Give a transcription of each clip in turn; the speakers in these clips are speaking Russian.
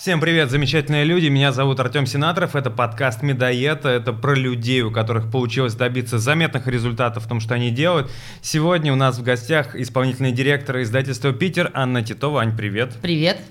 Всем привет, замечательные люди. Меня зовут Артем Сенаторов. Это подкаст Медоед. Это про людей, у которых получилось добиться заметных результатов в том, что они делают. Сегодня у нас в гостях исполнительный директор издательства «Питер» Анна Титова. Ань, привет. Привет.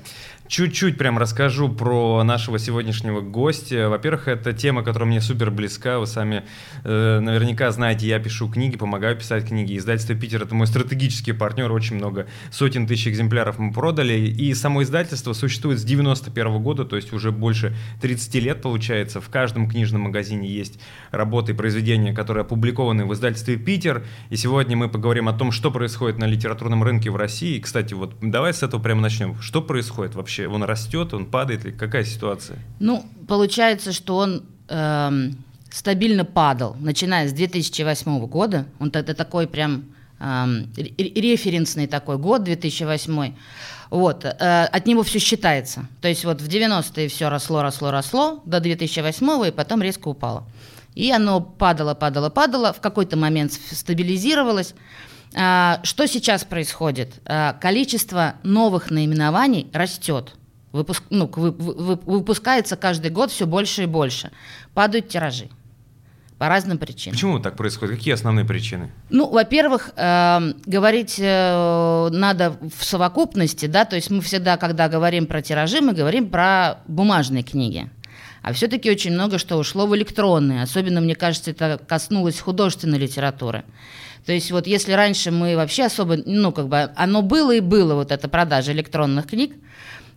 Чуть-чуть прям расскажу про нашего сегодняшнего гостя. Во-первых, это тема, которая мне супер близка. Вы сами э, наверняка знаете, я пишу книги, помогаю писать книги. Издательство «Питер» — это мой стратегический партнер. Очень много, сотен тысяч экземпляров мы продали. И само издательство существует с 91 -го года, то есть уже больше 30 лет получается. В каждом книжном магазине есть работы и произведения, которые опубликованы в издательстве «Питер». И сегодня мы поговорим о том, что происходит на литературном рынке в России. И, кстати, вот давай с этого прямо начнем. Что происходит вообще? Вообще? Он растет, он падает? Или какая ситуация? Ну, получается, что он эм, стабильно падал, начиная с 2008 года. Он это такой прям эм, референсный такой год, 2008. Вот, э, от него все считается. То есть вот в 90-е все росло, росло, росло до 2008 и потом резко упало. И оно падало, падало, падало, в какой-то момент стабилизировалось. А, что сейчас происходит? А, количество новых наименований растет. Выпуск, ну, выпускается каждый год все больше и больше. Падают тиражи. По разным причинам. Почему так происходит? Какие основные причины? Ну, во-первых, э, говорить э, надо в совокупности, да, то есть мы всегда, когда говорим про тиражи, мы говорим про бумажные книги. А все-таки очень много что ушло в электронные. Особенно, мне кажется, это коснулось художественной литературы. То есть вот если раньше мы вообще особо, ну как бы оно было и было, вот эта продажа электронных книг,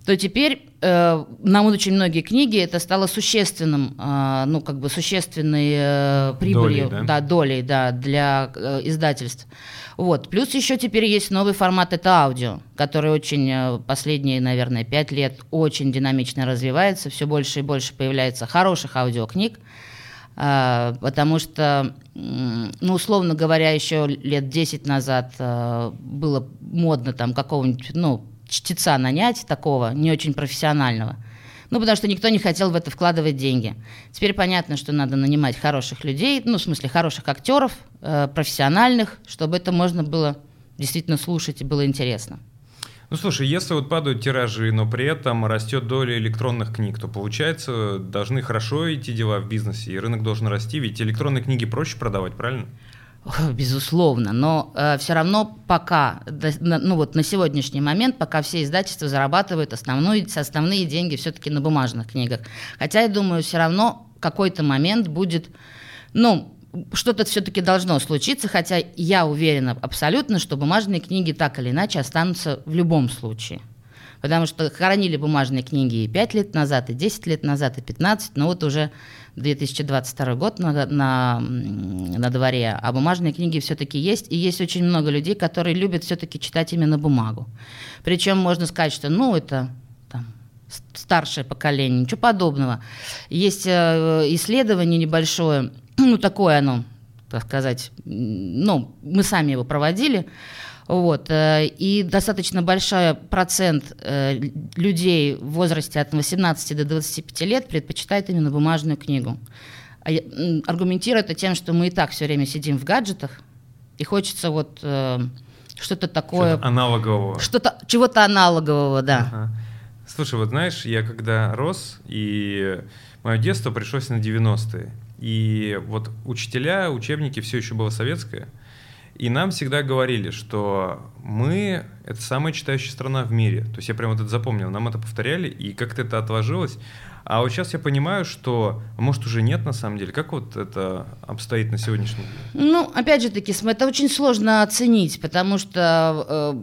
то теперь э, нам очень многие книги это стало существенным, э, ну как бы существенной э, прибылью, долей, да? да, долей, да, для э, издательств. Вот. Плюс еще теперь есть новый формат, это аудио, который очень э, последние, наверное, пять лет очень динамично развивается, все больше и больше появляется хороших аудиокниг. Потому что, ну, условно говоря, еще лет 10 назад а, было модно там какого-нибудь, ну, чтеца нанять такого, не очень профессионального. Ну, потому что никто не хотел в это вкладывать деньги. Теперь понятно, что надо нанимать хороших людей, ну, в смысле, хороших актеров, э, профессиональных, чтобы это можно было действительно слушать и было интересно. Ну слушай, если вот падают тиражи, но при этом растет доля электронных книг, то получается должны хорошо идти дела в бизнесе, и рынок должен расти, ведь электронные книги проще продавать, правильно? Безусловно, но э, все равно пока, ну вот на сегодняшний момент, пока все издательства зарабатывают основную, основные деньги все-таки на бумажных книгах. Хотя я думаю, все равно какой-то момент будет, ну, что-то все-таки должно случиться, хотя я уверена абсолютно, что бумажные книги так или иначе останутся в любом случае. Потому что хоронили бумажные книги и 5 лет назад, и 10 лет назад, и 15, но вот уже 2022 год на, на, на дворе, а бумажные книги все-таки есть, и есть очень много людей, которые любят все-таки читать именно бумагу. Причем можно сказать, что ну это там, старшее поколение, ничего подобного. Есть э, исследование небольшое, ну, такое оно, так сказать, ну, мы сами его проводили, вот, э, и достаточно большой процент э, людей в возрасте от 18 до 25 лет предпочитает именно бумажную книгу. А аргументирует это тем, что мы и так все время сидим в гаджетах, и хочется вот э, что-то такое... Что-то аналогового. Что-то, чего-то аналогового, да. Ага. Слушай, вот знаешь, я когда рос, и мое детство пришлось на 90-е, и вот учителя, учебники, все еще было советское. И нам всегда говорили, что мы — это самая читающая страна в мире. То есть я прям вот это запомнил, нам это повторяли, и как-то это отложилось. А вот сейчас я понимаю, что, а может, уже нет на самом деле. Как вот это обстоит на сегодняшний день? Ну, опять же таки, это очень сложно оценить, потому что э,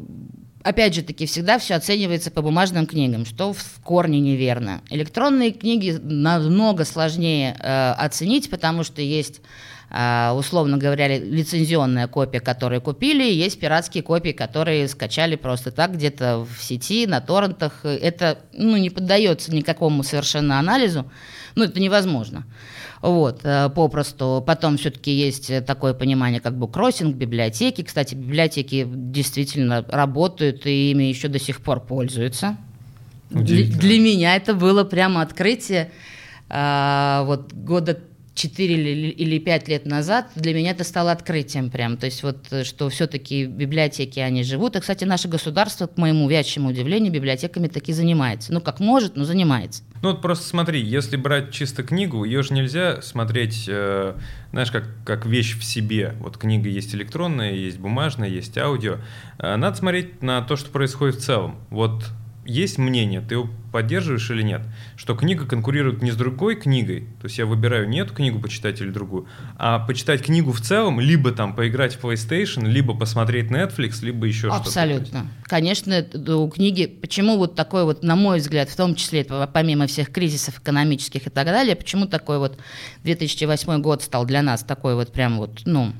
опять же таки, всегда все оценивается по бумажным книгам, что в корне неверно. Электронные книги намного сложнее э, оценить, потому что есть э, условно говоря, лицензионная копия, которую купили, есть пиратские копии, которые скачали просто так где-то в сети, на торрентах. Это ну, не поддается никакому совершенно анализу, ну, это невозможно. Вот, э, попросту. Потом все-таки есть такое понимание, как буккроссинг, библиотеки. Кстати, библиотеки действительно работают, и ими еще до сих пор пользуются. Для, для меня это было прямо открытие. А, вот года 4 или 5 лет назад для меня это стало открытием прям. То есть вот, э, что все-таки библиотеки, они живут. И, кстати, наше государство, к моему вячему удивлению, библиотеками таки занимается. Ну, как может, но занимается. Ну вот просто смотри, если брать чисто книгу, ее же нельзя смотреть, э, знаешь, как, как вещь в себе. Вот книга есть электронная, есть бумажная, есть аудио. Э, надо смотреть на то, что происходит в целом. Вот есть мнение, ты его поддерживаешь или нет, что книга конкурирует не с другой книгой, то есть я выбираю не эту книгу почитать или другую, а почитать книгу в целом, либо там поиграть в PlayStation, либо посмотреть Netflix, либо еще что-то. Абсолютно. Конечно, у книги, почему вот такой вот, на мой взгляд, в том числе, помимо всех кризисов экономических и так далее, почему такой вот 2008 год стал для нас такой вот прям вот, ну,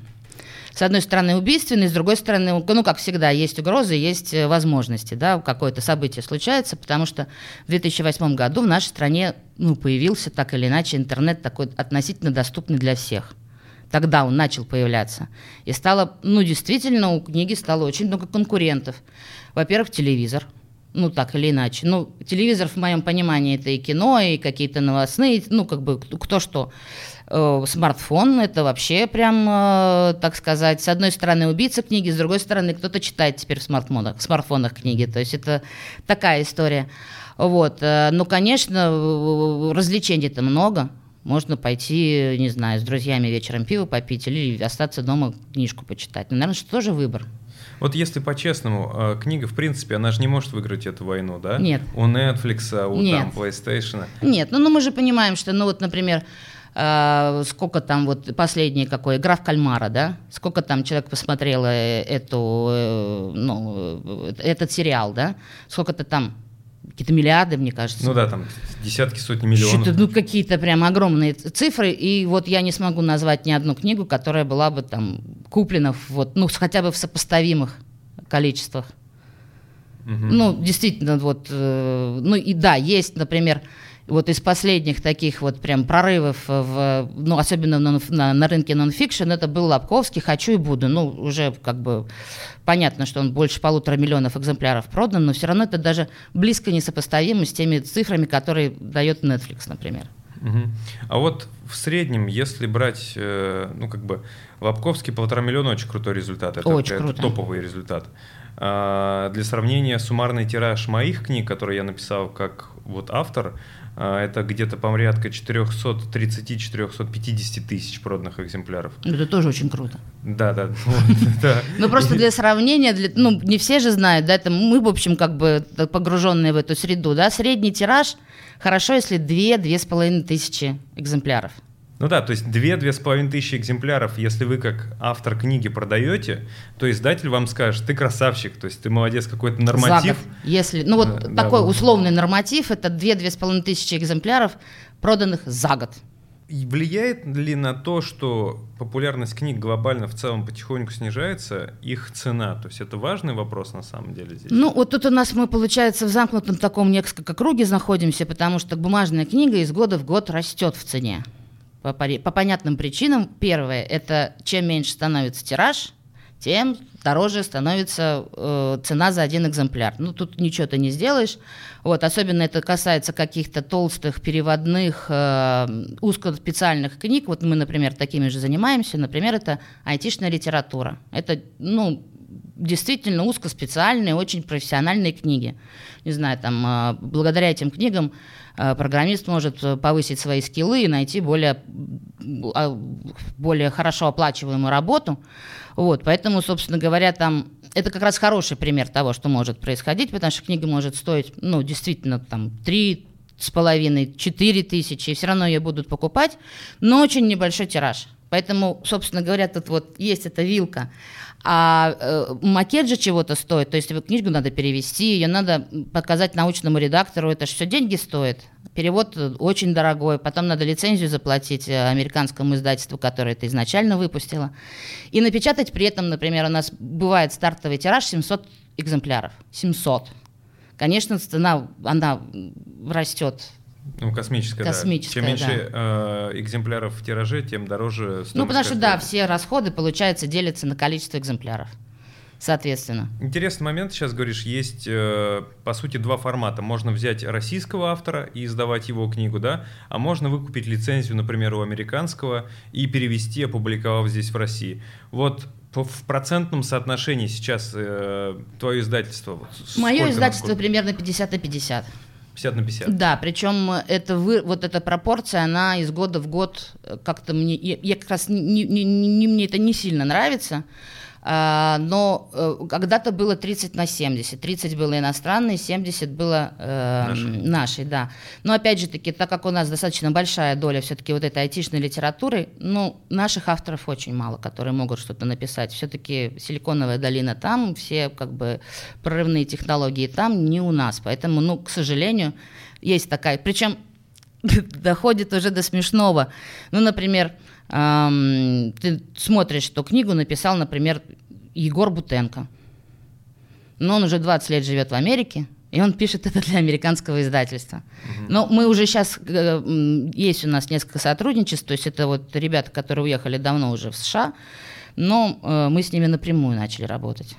с одной стороны, убийственный, с другой стороны, ну, как всегда, есть угрозы, есть э, возможности, да, какое-то событие случается, потому что в 2008 году в нашей стране ну, появился так или иначе интернет такой относительно доступный для всех. Тогда он начал появляться. И стало, ну, действительно, у книги стало очень много конкурентов. Во-первых, телевизор – ну, так или иначе. Ну, телевизор, в моем понимании, это и кино, и какие-то новостные, ну, как бы кто что. Э, смартфон – это вообще прям, э, так сказать, с одной стороны убийца книги, с другой стороны кто-то читает теперь в смартфонах, в смартфонах книги. То есть это такая история. Вот. Э, ну, конечно, развлечений-то много. Можно пойти, не знаю, с друзьями вечером пиво попить или остаться дома книжку почитать. Ну, наверное, что тоже выбор. Вот если по-честному, книга, в принципе, она же не может выиграть эту войну, да? Нет. У Netflix, у Нет. там PlayStation. Нет, ну, ну мы же понимаем, что, ну вот, например, э, сколько там вот последний какой, игра в кальмара, да? Сколько там человек посмотрело эту, э, ну, этот сериал, да? Сколько-то там какие-то миллиарды, мне кажется. Ну да, там десятки, сотни миллионов. Что-то, ну, какие-то прям огромные цифры, и вот я не смогу назвать ни одну книгу, которая была бы там куплена вот, ну, хотя бы в сопоставимых количествах. Угу. Ну, действительно, вот, э, ну и да, есть, например, вот из последних таких вот прям прорывов, в, ну, особенно на, на, на рынке нонфикшн, это был Лобковский «Хочу и буду». Ну, уже как бы понятно, что он больше полутора миллионов экземпляров продан, но все равно это даже близко несопоставимо с теми цифрами, которые дает Netflix, например. Угу. А вот в среднем, если брать, э, ну, как бы, Лобковский полтора миллиона очень крутой результат. Это, очень это круто. топовый результат. А, для сравнения, суммарный тираж моих книг, которые я написал как вот автор, а, это где-то порядка 430-450 тысяч проданных экземпляров. Это тоже очень круто. Да, да. Ну просто для сравнения, ну не все же знают, да, это мы, в общем, как бы погруженные в эту среду, да, средний тираж, хорошо, если 2-2,5 тысячи экземпляров. Ну да, то есть 2-2,5 тысячи экземпляров, если вы как автор книги продаете, то издатель вам скажет, ты красавчик, то есть ты молодец, какой-то норматив. За год. Если, ну вот да, такой да, условный норматив, это 2-2,5 тысячи экземпляров, проданных за год. И влияет ли на то, что популярность книг глобально в целом потихоньку снижается, их цена? То есть это важный вопрос на самом деле здесь? Ну, вот тут у нас мы, получается, в замкнутом таком несколько круге находимся, потому что бумажная книга из года в год растет в цене по, по понятным причинам. Первое – это чем меньше становится тираж, тем дороже становится э, цена за один экземпляр. Ну, тут ничего ты не сделаешь. Вот, особенно это касается каких-то толстых, переводных, э, узкоспециальных книг. Вот мы, например, такими же занимаемся. Например, это айтишная литература. Это, ну, действительно узкоспециальные, очень профессиональные книги. Не знаю, там, э, благодаря этим книгам Э, программист может повысить свои скиллы и найти более, а, более хорошо оплачиваемую работу. Вот, поэтому, собственно говоря, там это как раз хороший пример того, что может происходить, потому что книга может стоить, ну, действительно, там, три с половиной, четыре тысячи, и все равно ее будут покупать, но очень небольшой тираж. Поэтому, собственно говоря, тут вот есть эта вилка. А э, макет же чего-то стоит, то есть книгу надо перевести, ее надо показать научному редактору, это же все деньги стоит. Перевод очень дорогой, потом надо лицензию заплатить э, американскому издательству, которое это изначально выпустило. И напечатать при этом, например, у нас бывает стартовый тираж 700 экземпляров. 700. Конечно, цена, она растет ну, космическая, космическая да. Чем меньше да. э, экземпляров в тираже, тем дороже стоимость. Ну, потому что, да, все расходы, получается, делятся на количество экземпляров. соответственно. Интересный момент, сейчас говоришь, есть, э, по сути, два формата. Можно взять российского автора и издавать его книгу, да, а можно выкупить лицензию, например, у американского и перевести, опубликовав здесь в России. Вот в процентном соотношении сейчас э, твое издательство? Вот, Мое издательство примерно 50 на 50. 50 на 50. Да, причем это вы, вот эта пропорция, она из года в год э, как-то мне, я, я как раз не, не, не, не, мне это не сильно нравится, но э, когда-то было 30 на 70. 30 было иностранные, 70 было э, нашей. нашей, да. Но опять же таки, так как у нас достаточно большая доля все-таки вот этой айтишной литературы, ну, наших авторов очень мало, которые могут что-то написать. Все-таки Силиконовая долина там, все как бы прорывные технологии там, не у нас. Поэтому, ну, к сожалению, есть такая. Причем доходит уже до смешного. Ну, например, эм, ты смотришь, что книгу написал, например, Егор Бутенко. Но он уже 20 лет живет в Америке, и он пишет это для американского издательства. Угу. Но мы уже сейчас, э, есть у нас несколько сотрудничеств, то есть это вот ребята, которые уехали давно уже в США, но э, мы с ними напрямую начали работать.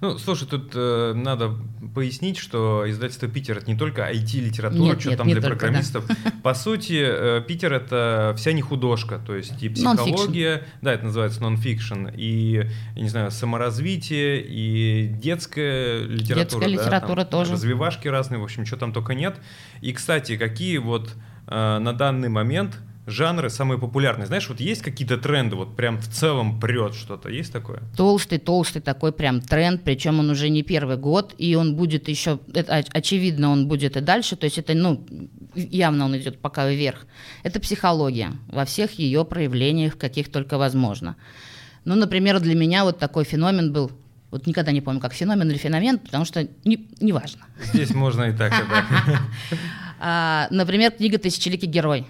Ну, слушай, тут э, надо пояснить, что издательство Питер это не только IT-литература, что нет, там для программистов. Да. По сути, э, Питер это вся не художка, то есть и психология, да, это называется нон-фикшн, и, я не знаю, саморазвитие, и детская литература. Детская да, литература там, тоже. Развивашки разные, в общем, что там только нет. И, кстати, какие вот э, на данный момент жанры самые популярные? Знаешь, вот есть какие-то тренды, вот прям в целом прет что-то, есть такое? Толстый, толстый такой прям тренд, причем он уже не первый год, и он будет еще, это, очевидно, он будет и дальше, то есть это, ну, явно он идет пока вверх. Это психология во всех ее проявлениях, каких только возможно. Ну, например, для меня вот такой феномен был вот никогда не помню, как феномен или феномен, потому что не, не важно. Здесь можно и так, и так. А, например, книга «Тысячеликий герой».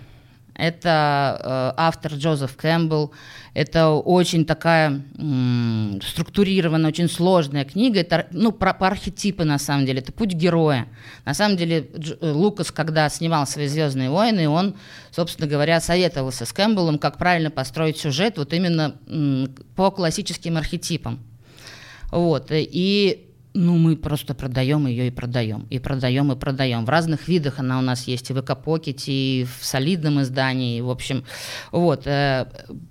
Это э, автор Джозеф Кэмпбелл. Это очень такая структурированная, очень сложная книга. Это ну, про, про архетипы, на самом деле. Это путь героя. На самом деле, Дж, э, Лукас, когда снимал свои «Звездные войны», он, собственно говоря, советовался с Кэмпбеллом, как правильно построить сюжет вот именно по классическим архетипам. Вот. И ну, мы просто продаем ее и продаем, и продаем, и продаем. В разных видах она у нас есть, и в экопокете, и в солидном издании, в общем. Вот. Э,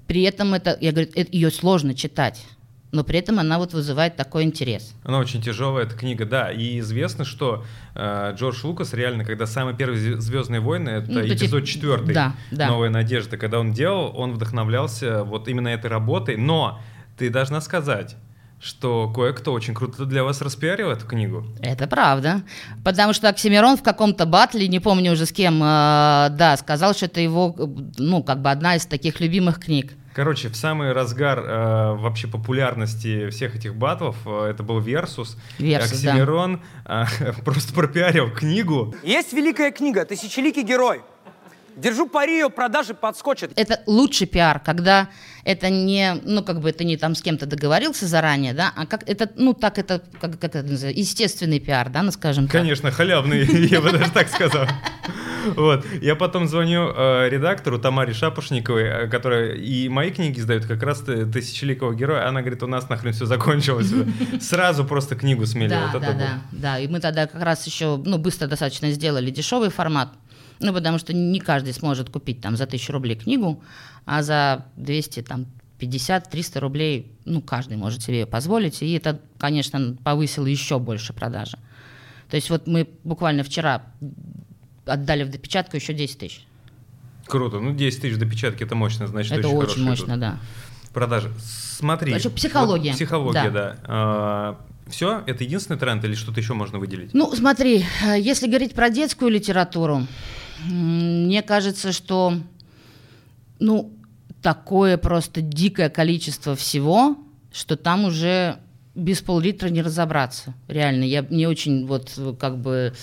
при этом это, я говорю, это, ее сложно читать но при этом она вот вызывает такой интерес. Она очень тяжелая, эта книга, да. И известно, что э, Джордж Лукас реально, когда самый первый Звездные войны, это ну, эпизод четвертый, да, да. Новая надежда, когда он делал, он вдохновлялся вот именно этой работой. Но ты должна сказать, что кое-кто очень круто для вас распиарил эту книгу. Это правда. Потому что Оксимирон в каком-то батле, не помню уже с кем, э, да, сказал, что это его, ну, как бы одна из таких любимых книг. Короче, в самый разгар э, вообще популярности всех этих батлов э, это был Versus. Versus Oxxxymiron да. э, просто пропиарил книгу. Есть великая книга «Тысячеликий герой». Держу пари, ее продажи подскочат. Это лучший пиар, когда это не, ну, как бы это не там с кем-то договорился заранее, да, а как это, ну, так это, как, как это называется, естественный пиар, да, ну, скажем так. Конечно, халявный, я бы даже так сказал. Вот. Я потом звоню э, редактору Тамаре Шапошниковой, э, которая и мои книги издает как раз «Тысячеликого героя». Она говорит, у нас нахрен все закончилось. Сразу просто книгу смели. Да, вот да, да, да. И мы тогда как раз еще, ну, быстро достаточно сделали дешевый формат. Ну, потому что не каждый сможет купить там за тысячу рублей книгу, а за 200, там, 50-300 рублей, ну, каждый может себе позволить, и это, конечно, повысило еще больше продажи. То есть вот мы буквально вчера отдали в допечатку еще 10 тысяч. Круто. Ну, 10 тысяч допечатки это мощно, значит, это очень, очень мощно, да. Продажи. Смотри. Значит, психология. Вот психология, да. да. А, все? Это единственный тренд или что-то еще можно выделить? Ну, смотри, э, если говорить про детскую литературу, мне кажется, что ну, такое просто дикое количество всего, что там уже без пол-литра не разобраться. Реально, я не очень вот как бы...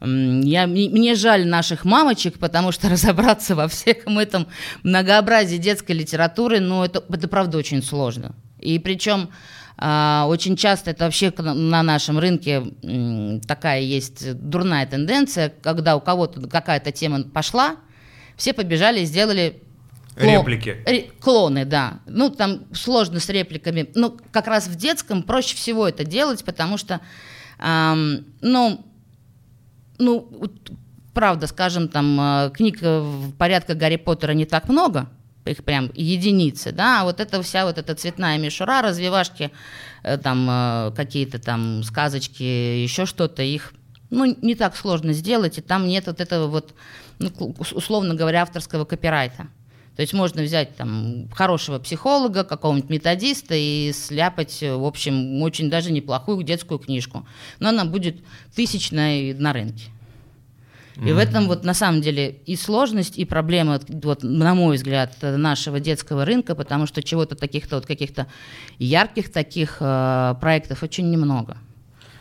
Я, мне жаль наших мамочек, потому что разобраться во всем этом многообразии детской литературы, ну, это, это правда очень сложно. И причем очень часто это вообще на нашем рынке такая есть дурная тенденция, когда у кого-то какая-то тема пошла, все побежали и сделали Реплики. Ре- клоны, да. Ну, там сложно с репликами. Ну, как раз в детском проще всего это делать, потому что, эм, ну, ну, правда, скажем, там э, книг порядка Гарри Поттера не так много, их прям единицы, да, а вот эта вся вот эта цветная мишура, развивашки, э, там э, какие-то там сказочки, еще что-то, их ну, не так сложно сделать, и там нет вот этого вот, ну, условно говоря, авторского копирайта. То есть можно взять там хорошего психолога, какого-нибудь методиста и сляпать, в общем, очень даже неплохую детскую книжку. Но она будет тысячной на рынке. И в этом вот на самом деле и сложность, и проблема, вот, на мой взгляд, нашего детского рынка, потому что чего-то таких-то вот каких-то ярких таких э, проектов очень немного.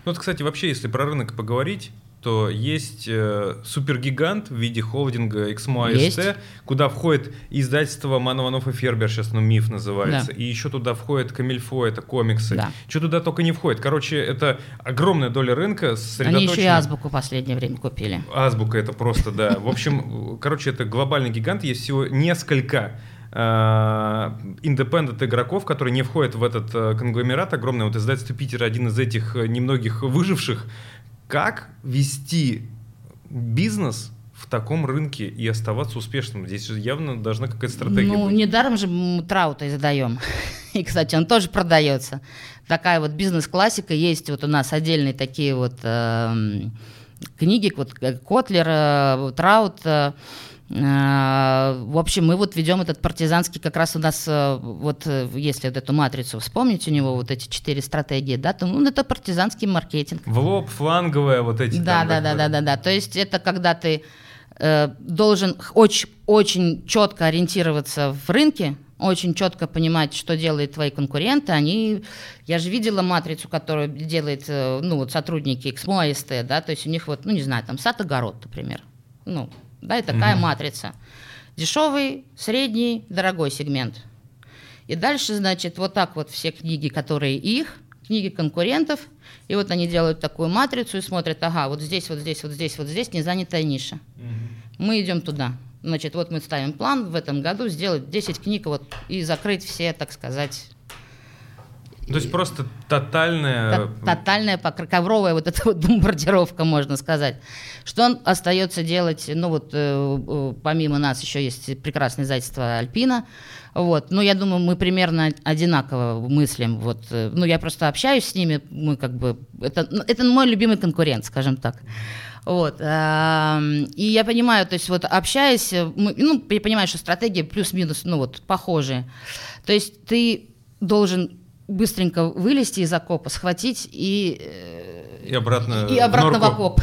Ну вот, кстати, вообще, если про рынок поговорить, то есть э, супергигант в виде холдинга XMO AST, куда входит издательство Манованов и Фербер, сейчас ну МИФ называется, да. и еще туда входит Камильфо, это комиксы. Да. Что туда только не входит. Короче, это огромная доля рынка Они еще и Азбуку в последнее время купили. Азбука это просто, да. В общем, короче, это глобальный гигант, есть всего несколько индепендент э, игроков, которые не входят в этот э, конгломерат огромный. Вот издательство Питера один из этих э, немногих выживших, как вести бизнес в таком рынке и оставаться успешным? Здесь явно должна какая-то стратегия ну, быть. недаром же мы траута издаем. И, кстати, он тоже продается. Такая вот бизнес-классика есть. Вот у нас отдельные такие вот э, книги, вот э, Котлер, э, Траут, Э, в общем, мы вот ведем этот партизанский, как раз у нас, э, вот э, если вот эту матрицу вспомнить, у него вот эти четыре стратегии, да, то ну, это партизанский маркетинг. В лоб, фланговые вот эти. Да, там, да, да, да, да, да. То есть это когда ты э, должен очень, очень четко ориентироваться в рынке, очень четко понимать, что делают твои конкуренты. Они, я же видела матрицу, которую делает, ну вот сотрудники XMO, AST, да, то есть у них вот, ну не знаю, там сад-огород, например, ну да, и такая mm матрица. Дешевый, средний, дорогой сегмент. И дальше, значит, вот так вот все книги, которые их, книги конкурентов, и вот они делают такую матрицу и смотрят, ага, вот здесь, вот здесь, вот здесь, вот здесь не занятая ниша. mm Мы идем туда. Значит, вот мы ставим план в этом году сделать 10 книг вот, и закрыть все, так сказать, то есть просто тотальная... Тотальная ковровая вот эта вот бомбардировка, можно сказать. Что он остается делать, ну вот э, э, помимо нас еще есть прекрасное издательство «Альпина», вот. Ну, я думаю, мы примерно одинаково мыслим. Вот. Э, ну, я просто общаюсь с ними, мы как бы... Это, ну, это мой любимый конкурент, скажем так. Вот. И я понимаю, то есть вот общаясь, мы, ну, я понимаю, что стратегии плюс-минус, ну вот, похожие. То есть ты должен быстренько вылезти из окопа, схватить и... Э, и обратно, и обратно в, окоп.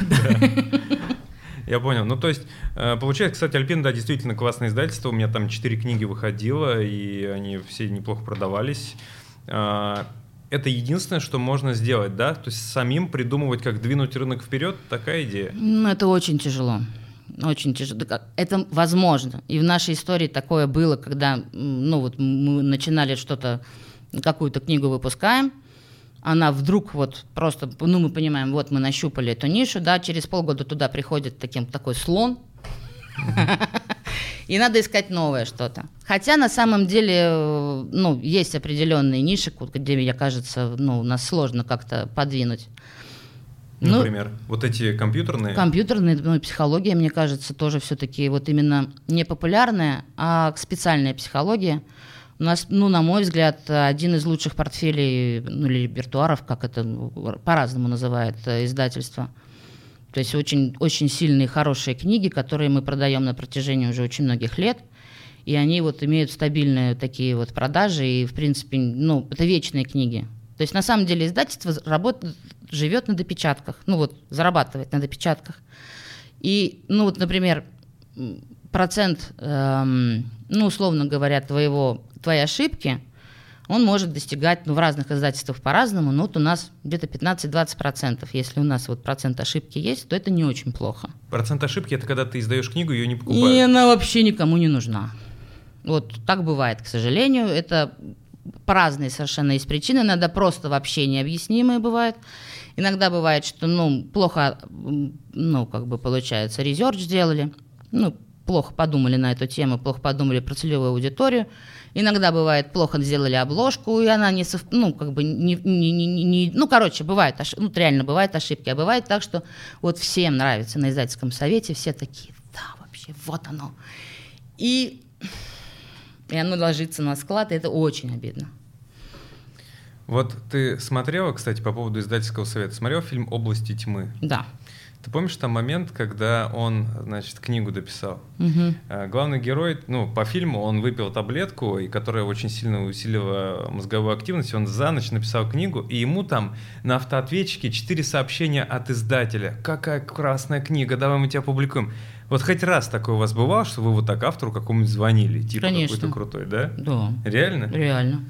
Я понял. Ну, то есть, э, получается, кстати, Альпин, да, действительно классное издательство. У меня там четыре книги выходило, и они все неплохо продавались. А, это единственное, что можно сделать, да? То есть самим придумывать, как двинуть рынок вперед, такая идея? Ну, это очень тяжело. Очень тяжело. Это возможно. И в нашей истории такое было, когда ну, вот мы начинали что-то какую-то книгу выпускаем, она вдруг вот просто, ну мы понимаем, вот мы нащупали эту нишу, да, через полгода туда приходит таким, такой слон, и надо искать новое что-то. Хотя на самом деле, ну, есть определенные ниши, где, мне кажется, ну, нас сложно как-то подвинуть. Ну, Например, ну, вот эти компьютерные? Компьютерные, ну, психология, мне кажется, тоже все-таки вот именно не популярная, а специальная психология – у нас, ну, на мой взгляд, один из лучших портфелей, ну, или репертуаров, как это по-разному называет э, издательство. То есть очень, очень сильные, хорошие книги, которые мы продаем на протяжении уже очень многих лет. И они вот имеют стабильные такие вот продажи, и, в принципе, ну, это вечные книги. То есть, на самом деле, издательство работает, живет на допечатках, ну, вот, зарабатывает на допечатках. И, ну, вот, например, процент, эм, ну, условно говоря, твоего твои ошибки, он может достигать, ну, в разных издательствах по-разному, но вот у нас где-то 15-20%. Если у нас вот процент ошибки есть, то это не очень плохо. Процент ошибки – это когда ты издаешь книгу, ее не покупают? И она вообще никому не нужна. Вот так бывает, к сожалению. Это по разные совершенно есть причины. Иногда просто вообще необъяснимые бывают. Иногда бывает, что, ну, плохо, ну, как бы получается, резерч сделали. Ну, плохо подумали на эту тему, плохо подумали про целевую аудиторию. Иногда бывает плохо сделали обложку, и она не сов... ну как бы не, не, не, не ну короче бывает ошибки, ну реально бывают ошибки, а бывает так, что вот всем нравится на издательском совете, все такие, да вообще вот оно, и и оно ложится на склад, и это очень обидно. Вот ты смотрела, кстати, по поводу издательского совета, смотрела фильм «Области тьмы»? Да. Ты помнишь там момент, когда он, значит, книгу дописал? Угу. Главный герой, ну, по фильму он выпил таблетку, и которая очень сильно усилила мозговую активность, он за ночь написал книгу, и ему там на автоответчике четыре сообщения от издателя. «Какая красная книга, давай мы тебя публикуем». Вот хоть раз такое у вас бывало, что вы вот так автору какому-нибудь звонили, типа Конечно. какой-то крутой, да? Да. Реально? Реально.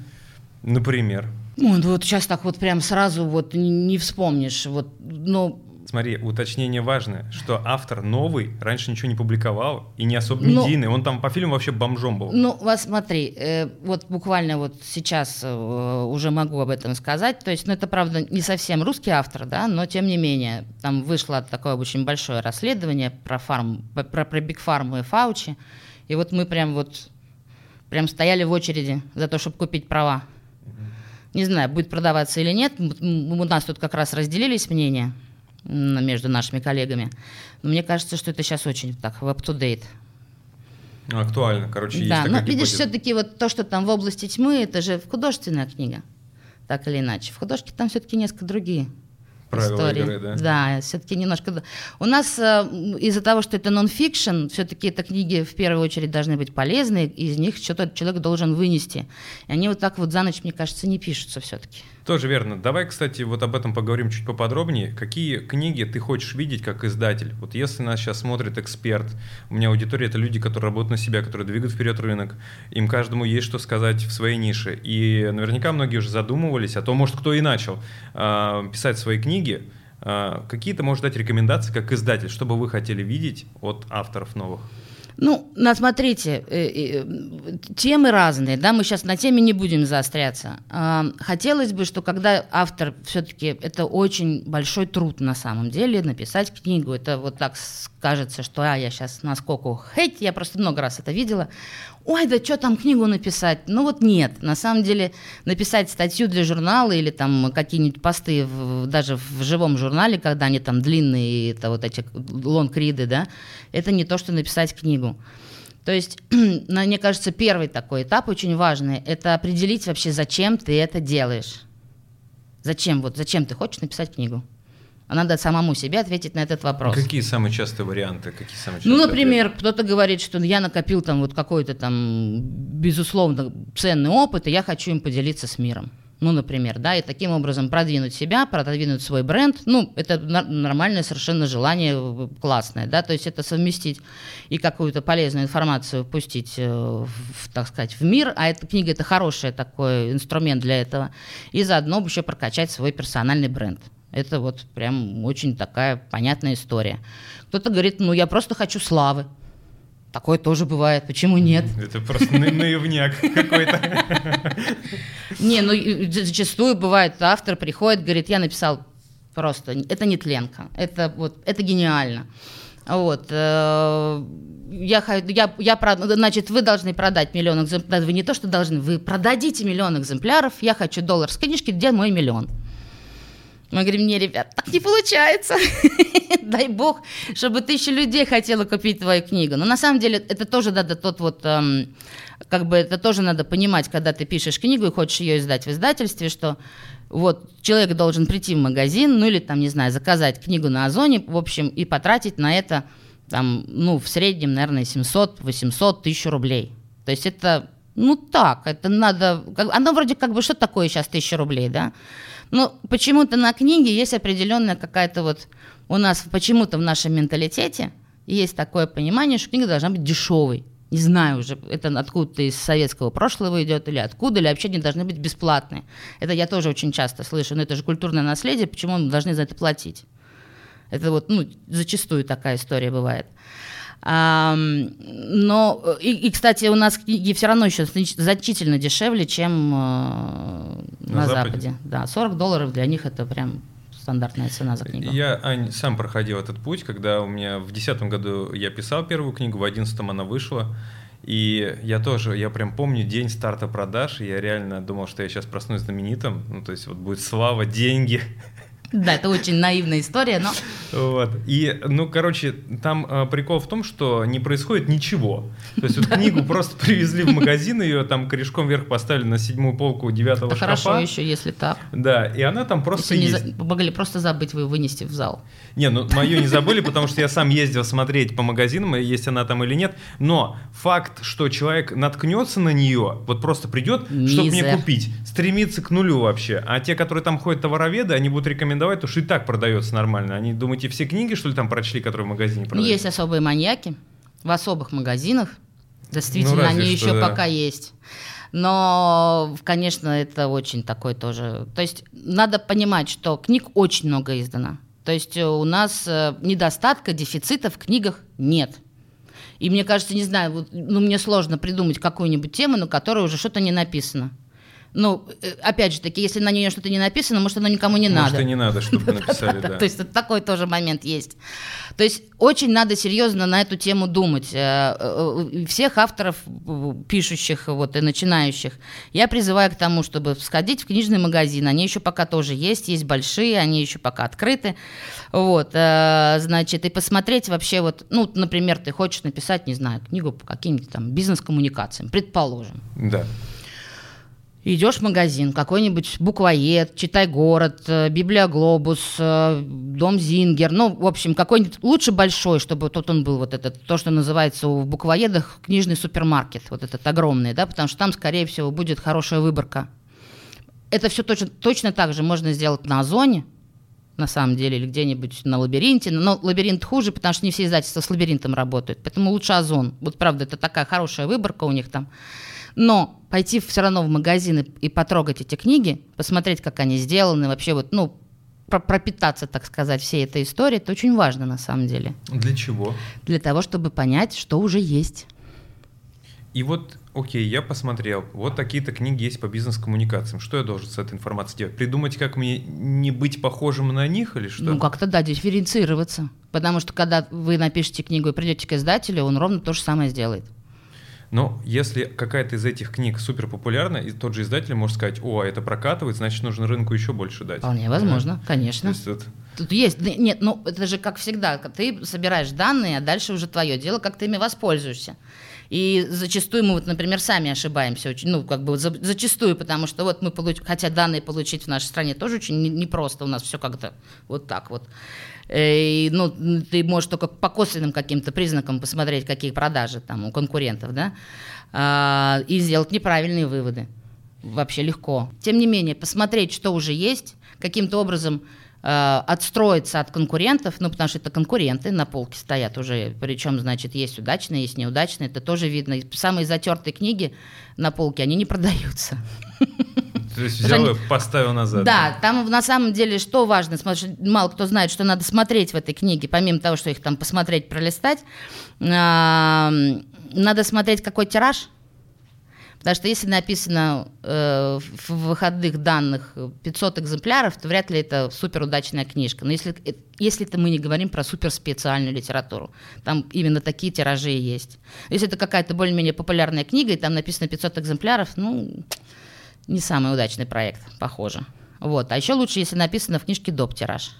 Например? Ну, вот сейчас так вот прям сразу вот не вспомнишь. Вот, но Смотри, уточнение важное, что автор новый, раньше ничего не публиковал и не особо Ну- медийный. Он там по фильму вообще бомжом был. Ну, вот смотри, э, вот буквально вот сейчас э, уже могу об этом сказать. То есть, ну, это, правда, не совсем русский автор, да, но тем не менее, там вышло такое очень большое расследование про фарм, про, про Биг Фарму и Фаучи. И вот мы прям вот прям стояли в очереди за то, чтобы купить права. Не знаю, будет продаваться или нет. У нас тут как раз разделились мнения между нашими коллегами. Но мне кажется, что это сейчас очень так в up-to-date. Актуально, короче, есть Да, но видишь, гипотеза. все-таки вот то, что там в области тьмы, это же художественная книга, так или иначе. В художке там все-таки несколько другие Правила истории. игры, да? Да, все-таки немножко. У нас э, из-за того, что это нон-фикшн, все-таки это книги в первую очередь должны быть полезны, из них что-то человек должен вынести. И они вот так вот за ночь, мне кажется, не пишутся все-таки. Тоже верно. Давай, кстати, вот об этом поговорим чуть поподробнее. Какие книги ты хочешь видеть как издатель? Вот если нас сейчас смотрит эксперт, у меня аудитория это люди, которые работают на себя, которые двигают вперед рынок, им каждому есть что сказать в своей нише. И наверняка многие уже задумывались, а то, может, кто и начал а, писать свои книги. А, Какие ты можешь дать рекомендации как издатель, что бы вы хотели видеть от авторов новых? Ну, на, смотрите, э, э, темы разные, да, мы сейчас на теме не будем заостряться. А, Хотелось бы, что когда автор, все-таки это очень большой труд на самом деле, написать книгу, это вот так кажется, что а, я сейчас наскоку хейт, я просто много раз это видела, ой, да что там книгу написать? Ну вот нет, на самом деле написать статью для журнала или там какие-нибудь посты в- даже в живом журнале, когда они там длинные, это вот эти лонгриды, да, это не то, что написать книгу. То есть, мне кажется, первый такой этап очень важный, это определить вообще, зачем ты это делаешь. Зачем, вот зачем ты хочешь написать книгу? А надо самому себе ответить на этот вопрос. Какие самые частые варианты? Какие самые частые Ну, ответы? например, кто-то говорит, что я накопил там вот какой-то там, безусловно, ценный опыт, и я хочу им поделиться с миром. Ну, например, да, и таким образом продвинуть себя, продвинуть свой бренд. Ну, это нормальное совершенно желание, классное, да, то есть это совместить и какую-то полезную информацию пустить, э, в, так сказать, в мир, а эта книга это хороший такой инструмент для этого, и заодно еще прокачать свой персональный бренд. Это вот прям очень такая понятная история. Кто-то говорит, ну я просто хочу славы. Такое тоже бывает, почему нет? Это просто на- наивняк какой-то. Не, ну зачастую бывает, автор приходит, говорит, я написал просто, это не тленка, это вот, это гениально. Вот, э, я, я, я, значит, вы должны продать миллион экземпляров, вы не то, что должны, вы продадите миллион экземпляров, я хочу доллар с книжки, где мой миллион? Мы говорим, не, ребят, так не получается. Дай бог, чтобы тысяча людей хотела купить твою книгу. Но на самом деле это тоже надо тот вот, эм, как бы это тоже надо понимать, когда ты пишешь книгу и хочешь ее издать в издательстве, что вот человек должен прийти в магазин, ну или там, не знаю, заказать книгу на Озоне, в общем, и потратить на это там, ну, в среднем, наверное, 700-800 тысяч рублей. То есть это, ну так, это надо, оно вроде как бы, что такое сейчас тысяча рублей, да? Но почему-то на книге есть определенная какая-то вот, у нас почему-то в нашем менталитете есть такое понимание, что книга должна быть дешевой. Не знаю уже, это откуда-то из советского прошлого идет или откуда, или вообще не должны быть бесплатные. Это я тоже очень часто слышу, но это же культурное наследие, почему мы должны за это платить? Это вот, ну, зачастую такая история бывает. Но, э, и, и, кстати, у нас книги все равно еще знач- значительно дешевле, чем э, на, На Западе. Западе. Да, 40 долларов для них это прям стандартная цена за книгу? Я, Ань, сам проходил этот путь, когда у меня в 2010 году я писал первую книгу, в 2011 она вышла. И я тоже, я прям помню день старта продаж, и я реально думал, что я сейчас проснусь знаменитым, ну, то есть вот будет слава, деньги, Да, это очень наивная история, но... Вот. И, ну, короче, там э, прикол в том, что не происходит ничего. То есть вот книгу просто привезли в магазин, ее там корешком вверх поставили на седьмую полку девятого шкафа. Хорошо еще, если так. Да, и она там просто Если не есть. за- могли просто забыть вы вынести в зал. Не, ну мою не забыли, потому что я сам ездил смотреть по магазинам, есть она там или нет. Но факт, что человек наткнется на нее, вот просто придет, чтобы мне купить, стремится к нулю вообще. А те, которые там ходят товароведы, они будут рекомендовать, потому что и так продается нормально. Они, думаете, все книги, что ли, там прочли, которые в магазине продаются? есть особые маньяки в особых магазинах. Действительно, Ну, они что, еще да. пока есть. Но, конечно, это очень такой тоже. То есть надо понимать, что книг очень много издано. То есть у нас э, недостатка, дефицита в книгах нет. И мне кажется, не знаю, вот, ну, мне сложно придумать какую-нибудь тему, на которой уже что-то не написано. Ну, э, опять же таки, если на нее что-то не написано, может, оно никому не Может, надо. и не надо, чтобы написали, да. То есть такой тоже момент есть. То есть очень надо серьезно на эту тему думать. Э, э, Всех авторов, пишущих вот, и начинающих, я призываю к тому, чтобы сходить в книжный магазин. Они еще пока тоже есть, есть большие, они еще пока открыты. Вот, значит, и посмотреть вообще, вот, ну, например, ты хочешь написать, не знаю, книгу по каким-то там бизнес-коммуникациям, предположим. Да. Идешь в магазин, какой-нибудь буквоед, читай город, э, Библиоглобус, э, дом Зингер, ну, в общем, какой-нибудь лучше большой, чтобы тот он был вот этот, то, что называется в буквоедах книжный супермаркет, вот этот огромный, да, потому что там, скорее всего, будет хорошая выборка. Это все точно, точно так же можно сделать на Озоне, на самом деле, или где-нибудь на лабиринте. Но лабиринт хуже, потому что не все издательства с лабиринтом работают. Поэтому лучше Озон. Вот правда, это такая хорошая выборка у них там. Но пойти все равно в магазин и, и потрогать эти книги, посмотреть, как они сделаны, вообще вот, ну, про- пропитаться, так сказать, всей этой историей, это очень важно на самом деле. Для чего? Для того, чтобы понять, что уже есть. И вот, окей, я посмотрел, вот такие-то книги есть по бизнес-коммуникациям. Что я должен с этой информацией делать? Придумать, как мне не быть похожим на них или что? Ну, как-то, да, дифференцироваться. Потому что, когда вы напишете книгу и придете к издателю, он ровно то же самое сделает. Но если какая-то из этих книг супер популярна, и тот же издатель может сказать, о, а это прокатывает, значит, нужно рынку еще больше дать. Вполне возможно, То конечно. есть вот Тут есть, да, нет, ну это же как всегда, ты собираешь данные, а дальше уже твое дело, как ты ими воспользуешься. И зачастую мы, вот, например, сами ошибаемся очень, ну, как бы за- зачастую, потому что вот мы получ... хотя данные получить в нашей стране тоже очень не- непросто, у нас все как-то вот так вот. Э, И, ну, ты можешь только по косвенным каким-то признакам посмотреть, какие продажи там у конкурентов, да, а, и сделать неправильные выводы. Вообще легко. Тем не менее, посмотреть, что уже есть, каким-то образом э, отстроиться от конкурентов, ну, потому что это конкуренты на полке стоят уже, причем, значит, есть удачные, есть неудачные, это тоже видно. Самые затертые книги на полке, они не продаются. То есть взял и поставил назад. Да, там на самом деле что важно, мало кто знает, что надо смотреть в этой книге, помимо того, что их там посмотреть, пролистать, надо смотреть, какой тираж. Потому что если написано э, в выходных данных 500 экземпляров, то вряд ли это суперудачная книжка. Но если, э, если это мы не говорим про суперспециальную литературу, там именно такие тиражи и есть. Если это какая-то более-менее популярная книга, и там написано 500 экземпляров, ну, не самый удачный проект, похоже. Вот. А еще лучше, если написано в книжке доп. тираж.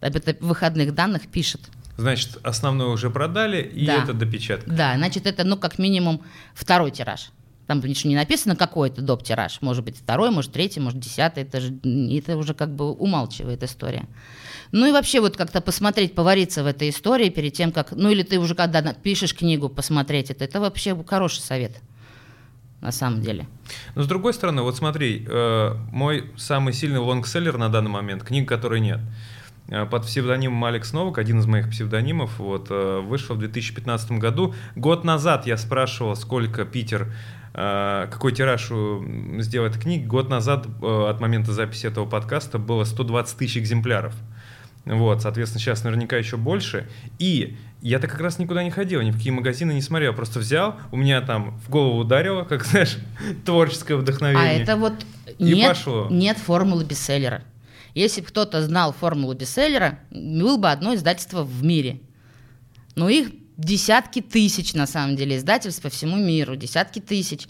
Об это в выходных данных пишет. Значит, основное уже продали, и Да. это допечатка. Да, значит, это, ну, как минимум, второй тираж. Там конечно, не написано, какой это доп. тираж. Может быть, второй, может, третий, может, десятый. Это, же, это уже как бы умалчивает история. Ну и вообще вот как-то посмотреть, повариться в этой истории перед тем, как... Ну или ты уже когда пишешь книгу, посмотреть это. Это вообще хороший совет, на самом деле. Но с другой стороны, вот смотри, э, мой самый сильный лонгселлер на данный момент, книг, которой нет. Э, Под псевдонимом Алекс Новак, один из моих псевдонимов, вот, э, вышел в 2015 году. Год назад я спрашивал, сколько Питер, э, какой тираж сделает книг. Год назад, от момента записи этого подкаста, было 120 тысяч экземпляров. Вот, соответственно, сейчас наверняка еще больше. И я-то как раз никуда не ходил, ни в какие магазины не смотрел, просто взял, у меня там в голову ударило, как, знаешь, творческое вдохновение. А это вот И нет, пошло. нет формулы бестселлера. Если бы кто-то знал формулу бестселлера, было бы одно издательство в мире. Но их десятки тысяч, на самом деле, издательств по всему миру, десятки тысяч.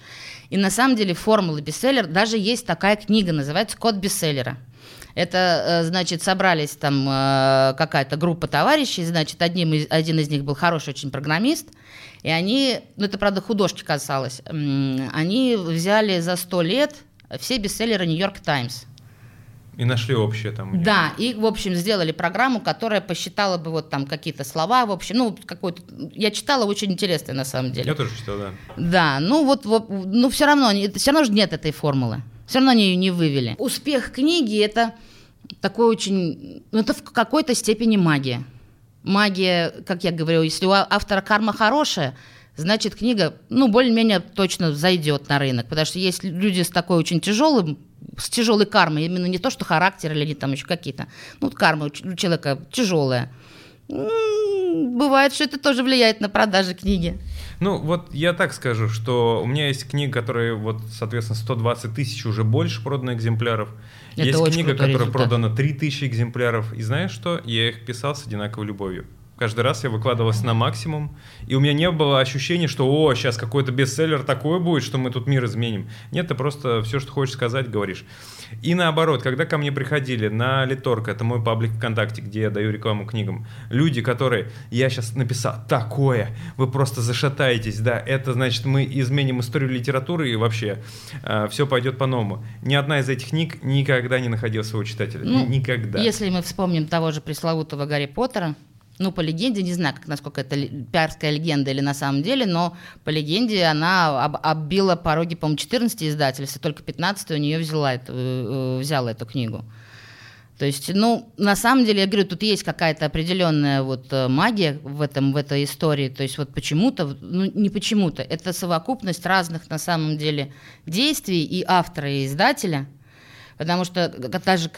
И на самом деле формула бестселлер, даже есть такая книга, называется «Код бестселлера». Это, э, значит, собрались там э, какая-то группа товарищей, значит, одним из, один из них был хороший очень программист, и они, ну это, правда, художки касалось, они взяли за сто лет все бестселлеры «Нью-Йорк Таймс», и нашли общее там. Да, и, в общем, сделали программу, которая посчитала бы вот там какие-то слова, в общем, ну, какой-то... Я читала, очень интересно, на самом деле. Я тоже читал, да. Да, ну вот, вот ну все равно, все равно же нет этой формулы. Все равно они ее не вывели. Успех книги – это такой очень... Ну, это в какой-то степени магия. Магия, как я говорю, если у автора карма хорошая, значит, книга, ну, более-менее точно зайдет на рынок. Потому что есть люди с такой очень тяжелым с тяжелой кармой, именно не то, что характер или там еще какие-то. Ну, карма у человека тяжелая. Бывает, что это тоже влияет на продажи книги. Ну, вот я так скажу, что у меня есть книга, которая, вот, соответственно, 120 тысяч уже больше продано экземпляров. Это есть книга, которая результат. продана 3 тысячи экземпляров. И знаешь что? Я их писал с одинаковой любовью. Каждый раз я выкладывался на максимум, и у меня не было ощущения, что «О, сейчас какой-то бестселлер такой будет, что мы тут мир изменим». Нет, ты просто все, что хочешь сказать, говоришь. И наоборот, когда ко мне приходили на Литорг, это мой паблик ВКонтакте, где я даю рекламу книгам, люди, которые «Я сейчас написал такое, вы просто зашатаетесь, да, это значит мы изменим историю литературы и вообще э, все пойдет по-новому». Ни одна из этих книг никогда не находила своего читателя. Ну, никогда. Если мы вспомним того же пресловутого Гарри Поттера, ну, по легенде, не знаю, как, насколько это пиарская легенда или на самом деле, но по легенде она об, оббила пороги, по-моему, 14 издательств, и только 15 у нее взяла эту, э, взяла эту книгу. То есть, ну, на самом деле, я говорю, тут есть какая-то определенная вот э, магия в, этом, в этой истории. То есть, вот почему-то, ну, не почему-то, это совокупность разных, на самом деле, действий и автора, и издателя – Потому что, даже,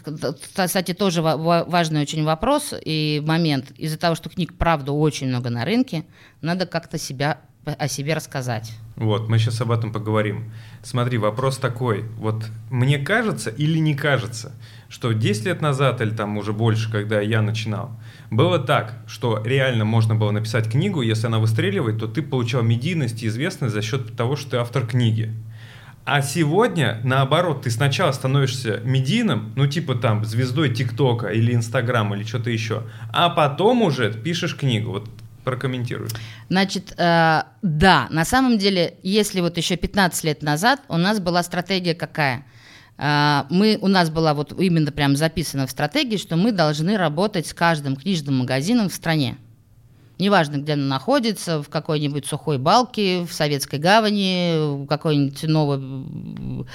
кстати, тоже важный очень вопрос и момент. Из-за того, что книг, правда, очень много на рынке, надо как-то себя о себе рассказать. Вот, мы сейчас об этом поговорим. Смотри, вопрос такой. Вот мне кажется или не кажется, что 10 лет назад или там уже больше, когда я начинал, было так, что реально можно было написать книгу, если она выстреливает, то ты получал медийность и известность за счет того, что ты автор книги. А сегодня, наоборот, ты сначала становишься медийным, ну типа там звездой ТикТока или Инстаграма или что-то еще, а потом уже пишешь книгу. Вот прокомментируй. Значит, э, да, на самом деле, если вот еще 15 лет назад у нас была стратегия какая? Э, мы, у нас была вот именно прям записана в стратегии, что мы должны работать с каждым книжным магазином в стране. Неважно, где она находится, в какой-нибудь сухой балке, в Советской гавани, в какой-нибудь новой,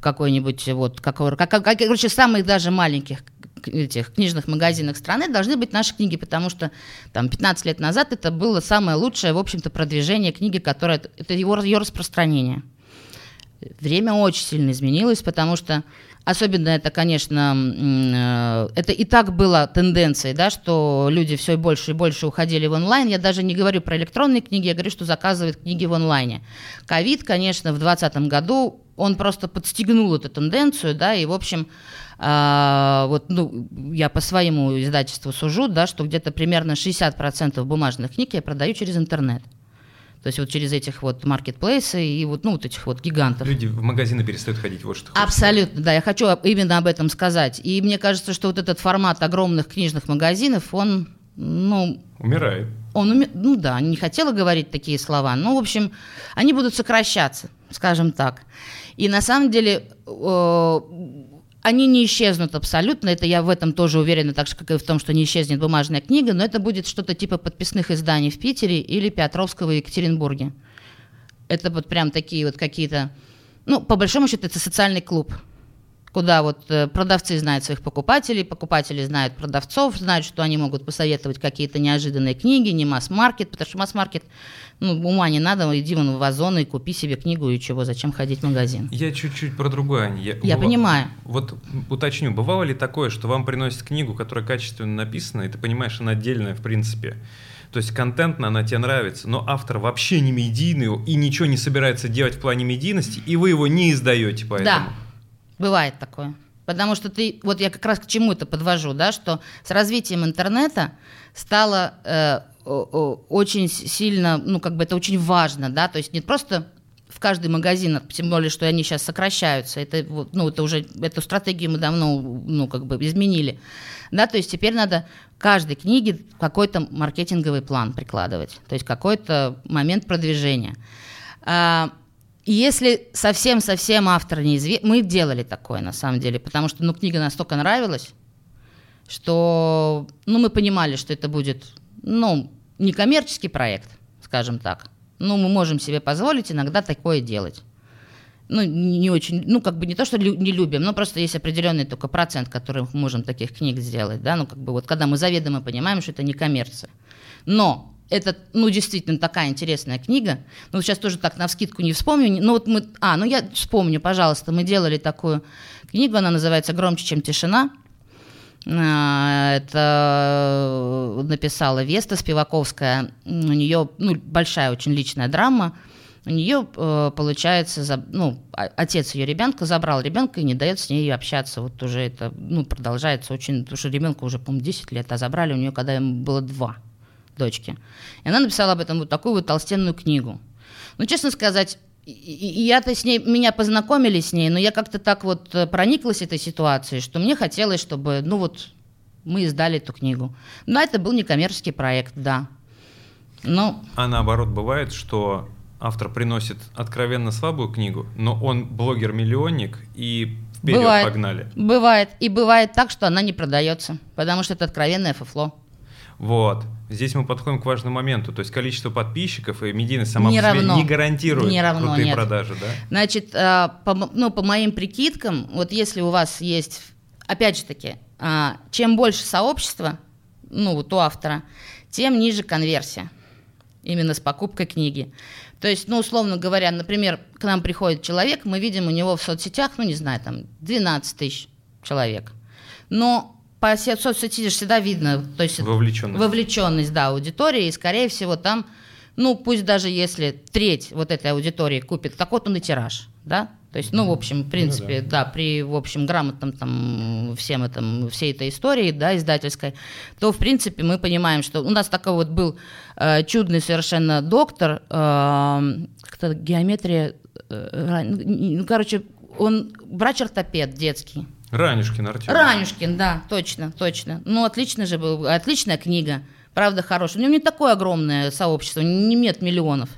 какой-нибудь вот, какой, как, как, короче, самых даже маленьких этих книжных магазинах страны должны быть наши книги, потому что там 15 лет назад это было самое лучшее, в общем-то, продвижение книги, которое, это его, ее распространение. Время очень сильно изменилось, потому что Особенно это, конечно, э, это и так было тенденцией, да, что люди все больше и больше уходили в онлайн. Я даже не говорю про электронные книги, я говорю, что заказывают книги в онлайне. Ковид, конечно, в 2020 году, он просто подстегнул эту тенденцию, да, и, в общем, а, вот, ну, я по своему издательству сужу, да, что где-то примерно 60% бумажных книг я продаю через интернет. То есть вот через этих вот маркетплейсы и вот, ну, вот этих вот гигантов. Люди в магазины перестают ходить, вот что Абсолютно, да, я хочу именно об этом сказать. И мне кажется, что вот этот формат огромных книжных магазинов, он, ну... Умирает. Он уми... Ну да, не хотела говорить такие слова. Ну, в общем, они будут сокращаться, скажем так. И на самом деле э, они не исчезнут абсолютно, это я в этом тоже уверена, так же, как и в том, что не исчезнет бумажная книга, но это будет что-то типа подписных изданий в Питере или Петровского в Екатеринбурге. Это вот прям такие вот какие-то... Ну, по большому счету, это социальный клуб, куда вот э, продавцы знают своих покупателей, покупатели знают продавцов, знают, что они могут посоветовать какие-то неожиданные книги, не масс-маркет, потому что масс-маркет ну, ума не надо, иди вон в Озон и купи себе книгу и чего, зачем ходить в магазин. Я чуть-чуть про другое, Аня. Я, Я понимаю. Вот уточню, бывало ли такое, что вам приносят книгу, которая качественно написана, и ты понимаешь, она отдельная в принципе, то есть контентно она тебе нравится, но автор вообще не медийный и ничего не собирается делать в плане медийности, и вы его не издаете поэтому. Да, бывает такое. Потому что ты, вот я как раз к чему это подвожу, да, что с развитием интернета стало э, очень сильно, ну, как бы это очень важно, да, то есть не просто в каждый магазин, тем более, что они сейчас сокращаются, это, ну, это уже, эту стратегию мы давно, ну, как бы изменили, да, то есть теперь надо каждой книге какой-то маркетинговый план прикладывать, то есть какой-то момент продвижения. А, если совсем-совсем автор неизвестен, мы делали такое на самом деле, потому что, ну, книга настолько нравилась, что, ну, мы понимали, что это будет, ну, некоммерческий проект, скажем так. Ну, мы можем себе позволить иногда такое делать. Ну, не очень, ну, как бы не то, что лю- не любим, но просто есть определенный только процент, который мы можем таких книг сделать, да, ну, как бы вот когда мы заведомо понимаем, что это не коммерция. Но это, ну, действительно такая интересная книга. Ну, сейчас тоже так на вскидку не вспомню. Ну, вот мы, а, ну, я вспомню, пожалуйста, мы делали такую книгу, она называется «Громче, чем тишина». А, это написала Веста Спиваковская. У нее ну, большая очень личная драма. У нее, э, получается, ну, отец ее ребенка забрал ребенка и не дает с ней общаться. Вот уже это ну, продолжается очень, потому что ребенка уже, по-моему, 10 лет, а забрали у нее, когда ему было 2 дочки. И она написала об этом вот такую вот толстенную книгу. Ну, честно сказать, я-то с ней, меня познакомили с ней, но я как-то так вот э, прониклась этой ситуацией, что мне хотелось, чтобы, ну вот, мы издали эту книгу. Но это был некоммерческий проект, да. Но... А наоборот, бывает, что автор приносит откровенно слабую книгу, но он блогер-миллионник, и вперед бывает, погнали. Бывает. И бывает так, что она не продается, потому что это откровенное фуфло. Вот. Здесь мы подходим к важному моменту. То есть количество подписчиков и медийность сама не по себе равно. не гарантирует не равно, крутые нет. продажи, да? Значит, а, по, ну, по моим прикидкам, вот если у вас есть, опять же таки, а, чем больше сообщества, ну, вот у автора, тем ниже конверсия именно с покупкой книги. То есть, ну, условно говоря, например, к нам приходит человек, мы видим у него в соцсетях, ну, не знаю, там, 12 тысяч человек. Но по соцсети всегда видно, то есть вовлеченность. вовлеченность, да, аудитории, и скорее всего там, ну пусть даже если треть вот этой аудитории купит, так вот он и тираж, да, то есть, ну, в общем, в ну принципе, ну, да. да, при, в общем, грамотном там всем этом, всей этой истории, да, издательской, то, в принципе, мы понимаем, что у нас такой вот был э, чудный совершенно доктор, э, как-то геометрия, э, ну, короче, он врач-ортопед детский, Ранюшкин Артем. Ранюшкин, да, точно, точно. Ну, отлично же был, отличная книга, правда хорошая. У него не такое огромное сообщество, не нет миллионов.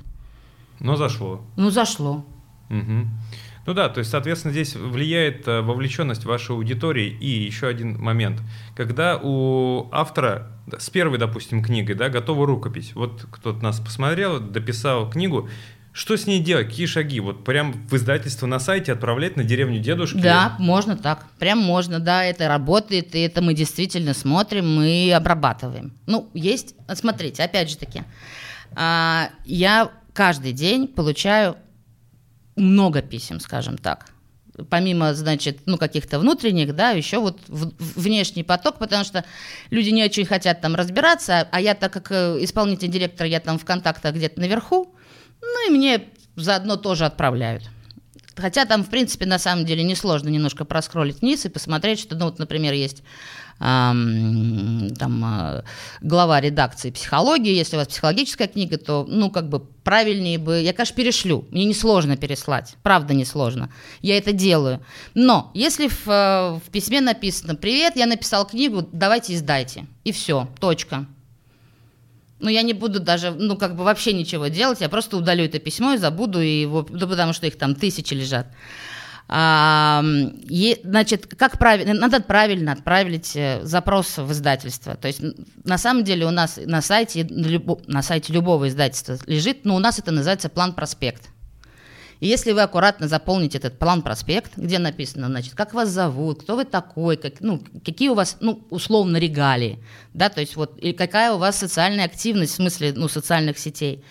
Но зашло. Ну, зашло. Угу. Ну да, то есть, соответственно, здесь влияет э, вовлеченность вашей аудитории. И еще один момент. Когда у автора с первой, допустим, книгой, да, готова рукопись. Вот кто-то нас посмотрел, дописал книгу, что с ней делать? Какие шаги? Вот прям в издательство на сайте отправлять на деревню дедушки? Да, можно так. Прям можно, да, это работает, и это мы действительно смотрим и обрабатываем. Ну, есть, смотрите, опять же таки, а, я каждый день получаю много писем, скажем так. Помимо, значит, ну, каких-то внутренних, да, еще вот внешний поток, потому что люди не очень хотят там разбираться, а я, так как э, исполнительный директор, я там в контактах где-то наверху, и мне заодно тоже отправляют. Хотя там, в принципе, на самом деле несложно немножко проскролить вниз и посмотреть, что, ну вот, например, есть эм, там э, глава редакции психологии, если у вас психологическая книга, то, ну, как бы правильнее бы, я, конечно, перешлю, мне несложно переслать, правда несложно, я это делаю. Но если в, э, в письме написано «Привет, я написал книгу, давайте издайте», и все, точка. Ну, я не буду даже, ну, как бы вообще ничего делать, я просто удалю это письмо и забуду его, ну, потому что их там тысячи лежат. А, е, значит, как правильно, надо правильно отправить э, запрос в издательство. То есть, на самом деле, у нас на сайте, на сайте любого издательства лежит, ну, у нас это называется план-проспект. И если вы аккуратно заполните этот план-проспект, где написано, значит, как вас зовут, кто вы такой, как, ну, какие у вас, ну, условно, регалии, да, то есть вот, и какая у вас социальная активность в смысле, ну, социальных сетей,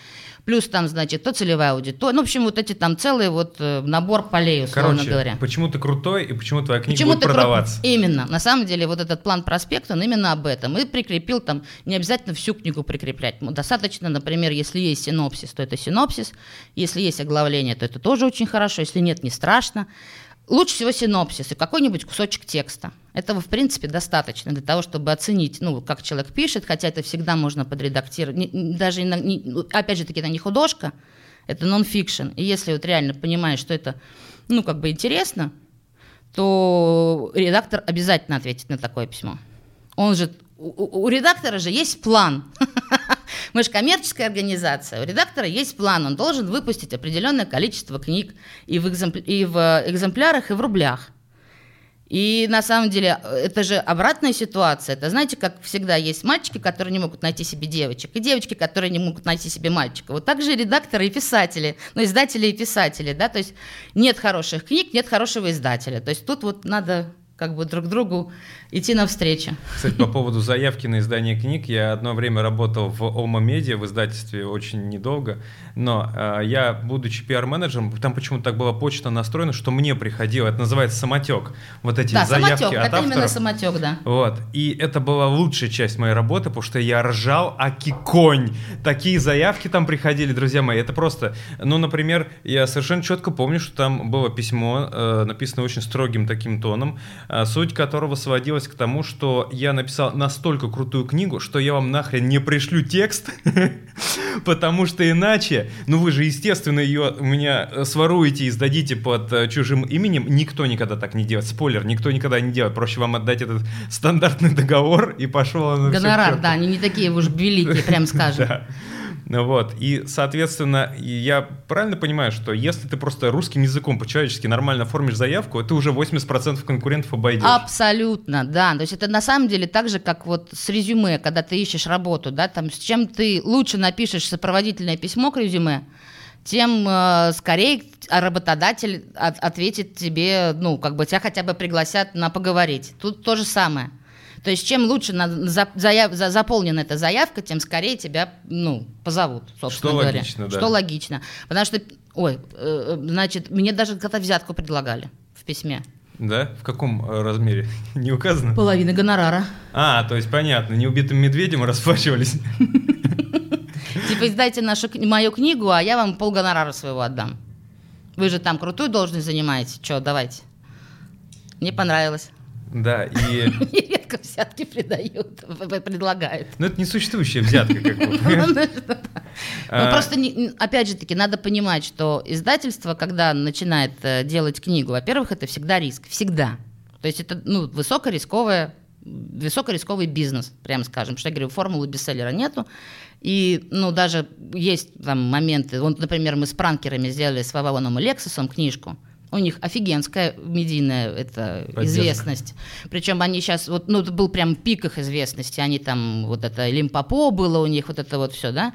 плюс там, значит, то целевая аудитория. Ну, в общем, вот эти там целый вот э, набор полей, условно Короче, говоря. почему ты крутой и почему твоя книга почему будет продаваться. Кру... Именно. На самом деле, вот этот план проспект, он именно об этом. И прикрепил там, не обязательно всю книгу прикреплять. Достаточно, например, если есть синопсис, то это синопсис. Если есть оглавление, то это тоже очень хорошо. Если нет, не страшно. Лучше всего синопсис и какой-нибудь кусочек текста. Этого, в принципе, достаточно для того, чтобы оценить, ну, как человек пишет, хотя это всегда можно подредактировать. Даже, ну, опять же таки, это не художка, это нон-фикшн. И если вот реально понимаешь, что это, ну, как бы интересно, то редактор обязательно ответит на такое письмо. Он же, у, у редактора же есть план. Мы же коммерческая организация. У редактора есть план. Он должен выпустить определенное количество книг и в, экземпля- и в экземплярах, и в рублях. И на самом деле это же обратная ситуация. Это знаете, как всегда есть мальчики, которые не могут найти себе девочек, и девочки, которые не могут найти себе мальчика. Вот так же редакторы и писатели, ну, издатели и писатели, да, то есть нет хороших книг, нет хорошего издателя. То есть тут вот надо как бы друг другу идти навстречу. Кстати, по поводу заявки на издание книг, я одно время работал в Ома Медиа, в издательстве очень недолго, но э, я, будучи пиар-менеджером, там почему-то так была почта настроена, что мне приходило, это называется самотек, вот эти да, заявки самотек, от это авторов. именно самотек, да. Вот, и это была лучшая часть моей работы, потому что я ржал, аки конь. Такие заявки там приходили, друзья мои, это просто, ну, например, я совершенно четко помню, что там было письмо, э, написано очень строгим таким тоном, суть которого сводилась к тому, что я написал настолько крутую книгу, что я вам нахрен не пришлю текст, потому что иначе, ну вы же, естественно, ее у меня э, своруете и сдадите под э, чужим именем. Никто никогда так не делает. Спойлер, никто никогда не делает. Проще вам отдать этот стандартный договор и пошел оно Гонорар, да, они не такие уж великие, прям скажем. Ну Вот, и, соответственно, я правильно понимаю, что если ты просто русским языком по-человечески нормально оформишь заявку, ты уже 80% конкурентов обойдешь. Абсолютно, да. То есть это на самом деле так же, как вот с резюме, когда ты ищешь работу, да, там с чем ты лучше напишешь сопроводительное письмо к резюме, тем э, скорее работодатель от- ответит тебе, ну, как бы тебя хотя бы пригласят на поговорить. Тут то же самое. То есть чем лучше на- за- заяв- за- заполнена эта заявка, тем скорее тебя, ну, позовут, собственно Что говоря. логично, да. Что логично. Потому что, ой, э, э, значит, мне даже когда взятку предлагали в письме. Да? В каком э, размере? Не указано? Половина гонорара. А, то есть понятно, неубитым медведем расплачивались. Типа, издайте нашу, мою книгу, а я вам пол гонорара своего отдам. Вы же там крутую должность занимаете. Че, давайте. Мне понравилось. Да, и... Редко взятки придают, предлагают. Ну, это несуществующая взятка, как бы. Ну, А, просто, не- опять же таки, надо понимать, что издательство, когда начинает э, делать книгу, во-первых, это всегда риск. Всегда. То есть это ну, высокорисковая высокорисковый бизнес, прямо скажем. Потому что я говорю, формулы бестселлера нету. И, ну, даже есть там моменты. Вот, например, мы с пранкерами сделали с Вавилоном и Лексусом книжку. У них офигенская медийная это, Поддержка. известность. Причем они сейчас, вот, ну, это был прям пик их известности. Они там, вот это Лимпопо было у них, вот это вот все, да.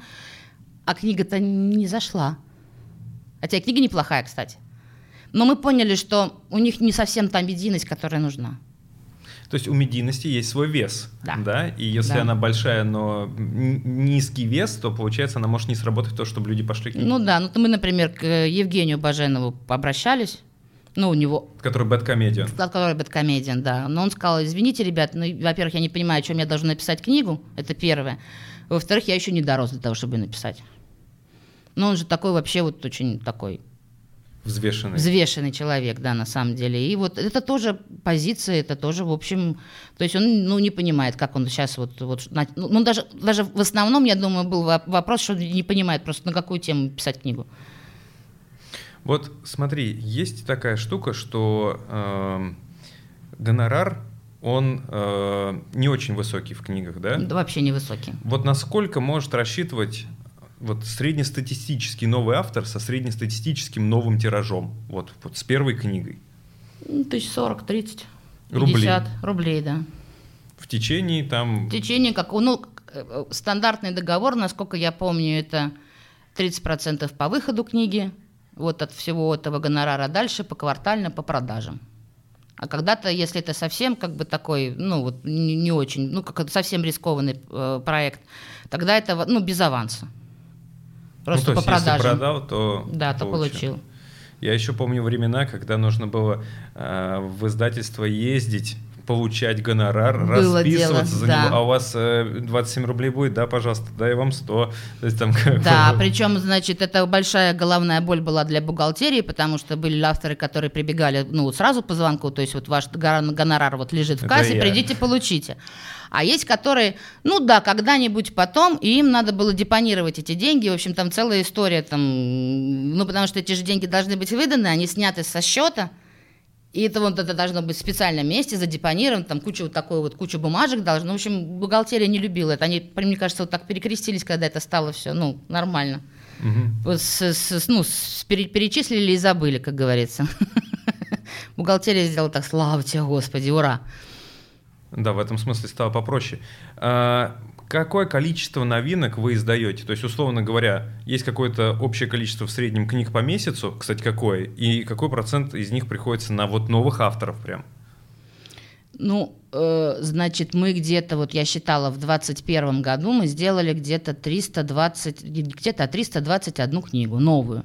А книга-то не зашла. Хотя книга неплохая, кстати. Но мы поняли, что у них не совсем та медийность, которая нужна. То есть у медийности есть свой вес, Да. И если Да. она большая, но низкий вес, то получается она может не сработать то, чтобы люди пошли к ней. Ну да, ну то мы, например, к э, Евгению Баженову обращались. Ну, у него Который бэткомедиан. который бэткомедиан, да. Но он сказал, извините, ребят, ну, во-первых, я не понимаю, о чем я должен написать книгу, это первое. Во-вторых, я еще не дорос для того, чтобы ее написать. Но он же такой вообще вот очень такой Взвешенный. взвешенный человек, да, на самом деле. И вот это тоже позиция, это тоже, в общем, то есть он, ну, не понимает, как он сейчас вот, вот ну, ну, даже, даже в основном, я думаю, был во- вопрос, что он не понимает просто, на какую тему писать книгу. Вот смотри, есть такая штука, что эм, гонорар, он э, не очень высокий в книгах, да? Да, вообще невысокий. Вот насколько может рассчитывать вот среднестатистический новый автор со среднестатистическим новым тиражом, вот, вот с первой книгой, Ну, Тысяч сорок, тридцать, Рублей. пятьдесят рублей, да. в течение там... В течение, как, ну, э, э, стандартный договор, насколько я помню, это 30% по выходу книги, вот от всего этого гонорара дальше поквартально по продажам. А когда-то, если это совсем как бы такой, ну вот не, не очень, ну как совсем рискованный э, проект, тогда это ну без аванса. Просто ну, то по есть, если продажам. продал, то да, то получил. Я еще помню времена, когда нужно было э, в издательство ездить получать гонорар, Было расписываться дело, за да. него, а у вас э, 27 рублей будет, да, пожалуйста, дай вам 100. То есть там Да, бы- причем, значит, это большая головная боль была для бухгалтерии, потому что были авторы, которые прибегали, ну, сразу по звонку, то есть вот ваш гонорар вот лежит в Это кассе, я. придите, получите. А есть, которые, ну да, когда-нибудь потом, и им надо было депонировать эти деньги, в общем, там целая история, там, ну, потому что эти же деньги должны быть выданы, они сняты со счета, и это вот это должно быть в специальном месте, задепонировано, там куча вот такой вот, куча бумажек должно. В общем, бухгалтерия не любила это. Они, мне кажется, вот так перекрестились, когда это стало все, ну, нормально. Вот с- с- ну, с- пере- перечислили и забыли, как говорится. Бухгалтерия сделала так, слава тебе, Господи, ура. Да, в этом смысле стало попроще. А, какое количество новинок вы издаете? То есть, условно говоря, есть какое-то общее количество в среднем книг по месяцу, кстати, какое? И какой процент из них приходится на вот новых авторов прям? Ну, э, значит, мы где-то, вот я считала, в 2021 году мы сделали где-то 320, где-то 321 книгу, новую.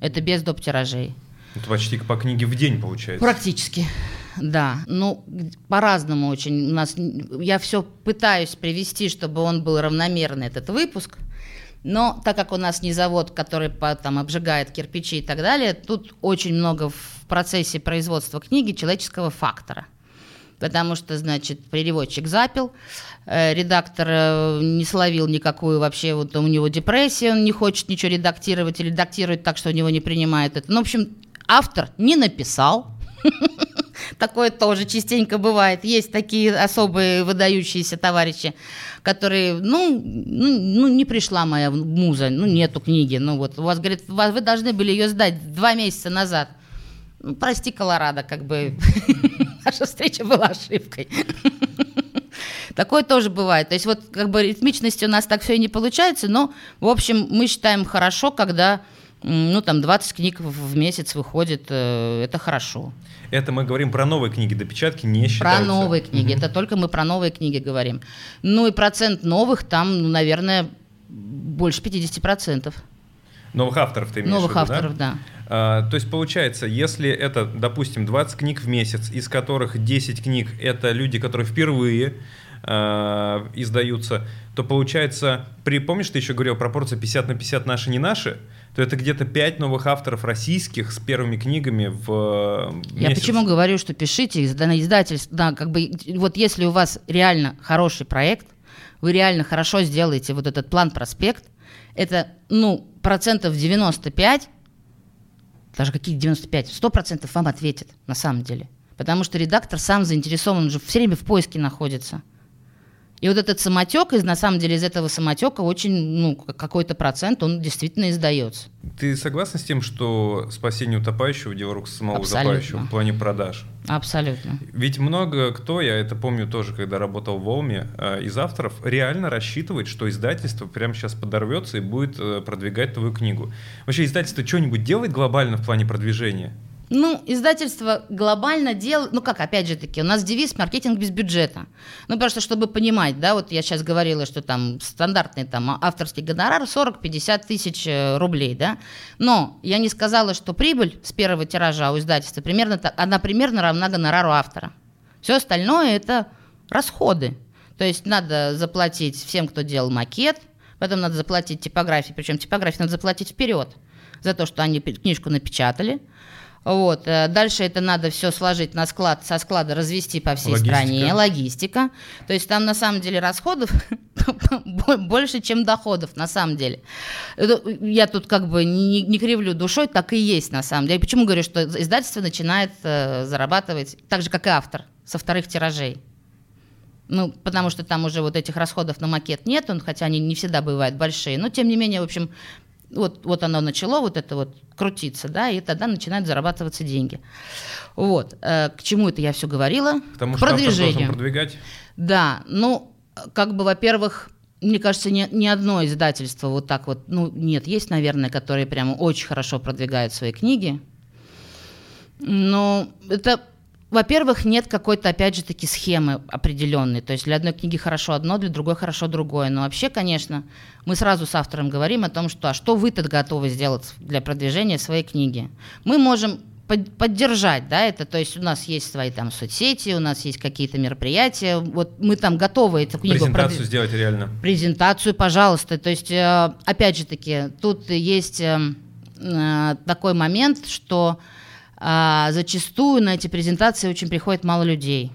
Это без доп. тиражей. Это почти по книге в день получается. Практически. Да, ну по-разному очень. У нас я все пытаюсь привести, чтобы он был равномерный этот выпуск. Но так как у нас не завод, который там обжигает кирпичи и так далее, тут очень много в процессе производства книги человеческого фактора. Потому что, значит, переводчик запил, э, редактор э, не словил никакую вообще, вот у него депрессия, он не хочет ничего редактировать или редактирует так, что у него не принимает это. Ну, в общем, автор не написал, Такое тоже частенько бывает. Есть такие особые выдающиеся товарищи, которые, ну, ну, ну, не пришла моя муза, ну, нету книги. Ну, вот, у вас, говорит, «Ва- вы должны были ее сдать два месяца назад. Ну, прости, Колорадо, как бы наша встреча была ошибкой. Такое тоже бывает. То есть вот как бы ритмичности у нас так все и не получается, но, в общем, мы считаем хорошо, когда, ну, там, 20 книг в месяц выходит, э, это хорошо. Это мы говорим про новые книги, допечатки не Про считаются. новые книги. Это только мы про новые книги говорим. Ну и процент новых там, ну, наверное, больше 50%. Новых авторов ты имеешь Новых в виду, да? авторов, да. А, то есть получается, если это, допустим, 20 книг в месяц, из которых 10 книг это люди, которые впервые а, издаются, то получается, при, помнишь, ты еще говорил пропорция 50 на 50 наши не наши, то это где-то 5 новых авторов российских с первыми книгами в э, Я месяц. почему говорю, что пишите на издательство, да, как бы, вот если у вас реально хороший проект, вы реально хорошо сделаете вот этот план-проспект, это, ну, процентов 95, даже какие 95, 100% вам ответит, на самом деле. Потому что редактор сам заинтересован, он же все время в поиске находится. И вот этот самотек, из, на самом деле из этого самотека очень, ну, какой-то процент, он действительно издается. Ты согласна с тем, что спасение утопающего – дело рук самого Абсолютно. утопающего в плане продаж? Абсолютно. Ведь много кто, я это помню тоже, когда работал в Волме, э, из авторов реально рассчитывает, что издательство прямо сейчас подорвется и будет э, продвигать твою книгу. Вообще издательство что-нибудь делает глобально в плане продвижения? Ну, издательство глобально делает, ну как, опять же таки, у нас девиз «маркетинг без бюджета». Ну, просто чтобы понимать, да, вот я сейчас говорила, что там стандартный там авторский гонорар 40-50 тысяч э, рублей, да, но я не сказала, что прибыль с первого тиража у издательства примерно, она примерно равна гонорару автора. Все остальное это расходы. То есть надо заплатить всем, кто делал макет, потом надо заплатить типографии, причем типографии надо заплатить вперед за то, что они книжку напечатали. Вот. э, Дальше это надо все сложить на склад, со склада развести по всей Логистика. стране. Логистика. То есть там на самом деле расходов бо- больше, чем доходов, на самом деле. Я тут как бы не, не кривлю душой, так и есть на самом деле. Почему говорю, что издательство начинает э, зарабатывать так же, как и автор, со вторых тиражей. Ну, потому что там уже вот этих расходов на макет нет, он, хотя они не всегда бывают большие. Но, тем не менее, в общем, вот, вот оно начало вот это вот крутиться, да, и тогда начинают зарабатываться деньги. Вот. Э, К чему это я все говорила? Потому К что продвижению. продвигать. Да, ну, как бы, во-первых, мне кажется, ни, ни одно издательство вот так вот, ну, нет, есть, наверное, которые прямо очень хорошо продвигают свои книги. Но это, во-первых, нет какой-то, опять же таки, схемы определенной. То есть для одной книги хорошо одно, для другой хорошо другое. Но вообще, конечно, мы сразу с автором говорим о том, что а что вы-то готовы сделать для продвижения своей книги. Мы можем под, поддержать, да, это, то есть у нас есть свои там соцсети, у нас есть какие-то мероприятия, вот мы там готовы эту книгу... Презентацию прод... сделать реально. Презентацию, пожалуйста, то есть, э, опять же таки, тут есть э, э, такой момент, что зачастую на эти презентации очень приходит мало людей,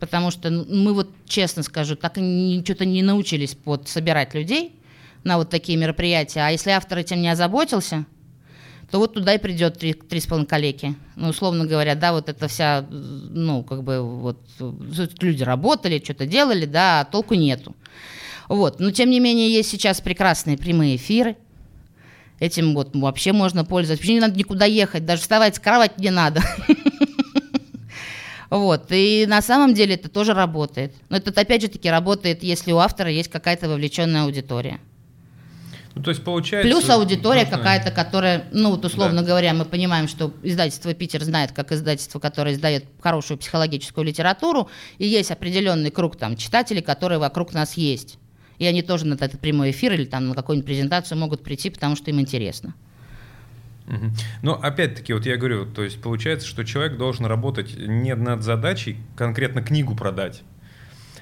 потому что мы вот, честно скажу, так и что-то не научились вот собирать людей на вот такие мероприятия, а если автор этим не озаботился, то вот туда и придет три, три с половиной коллеги. Ну, условно говоря, да, вот это вся, ну, как бы, вот, люди работали, что-то делали, да, а толку нету. Вот, но тем не менее есть сейчас прекрасные прямые эфиры, этим вот вообще можно пользоваться, вообще не надо никуда ехать, даже вставать с кровати не надо. Вот, и на самом деле это тоже работает. Но это опять же таки работает, если у автора есть какая-то вовлеченная аудитория. Ну, то есть получается... Плюс аудитория нужно... какая-то, которая, ну вот условно да. говоря, мы понимаем, что издательство «Питер» знает, как издательство, которое издает хорошую психологическую литературу, и есть определенный круг там читателей, которые вокруг нас есть. И они тоже на этот прямой эфир или там на какую-нибудь презентацию могут прийти, потому что им интересно. Угу. Но опять-таки, вот я говорю, то есть получается, что человек должен работать не над задачей конкретно книгу продать,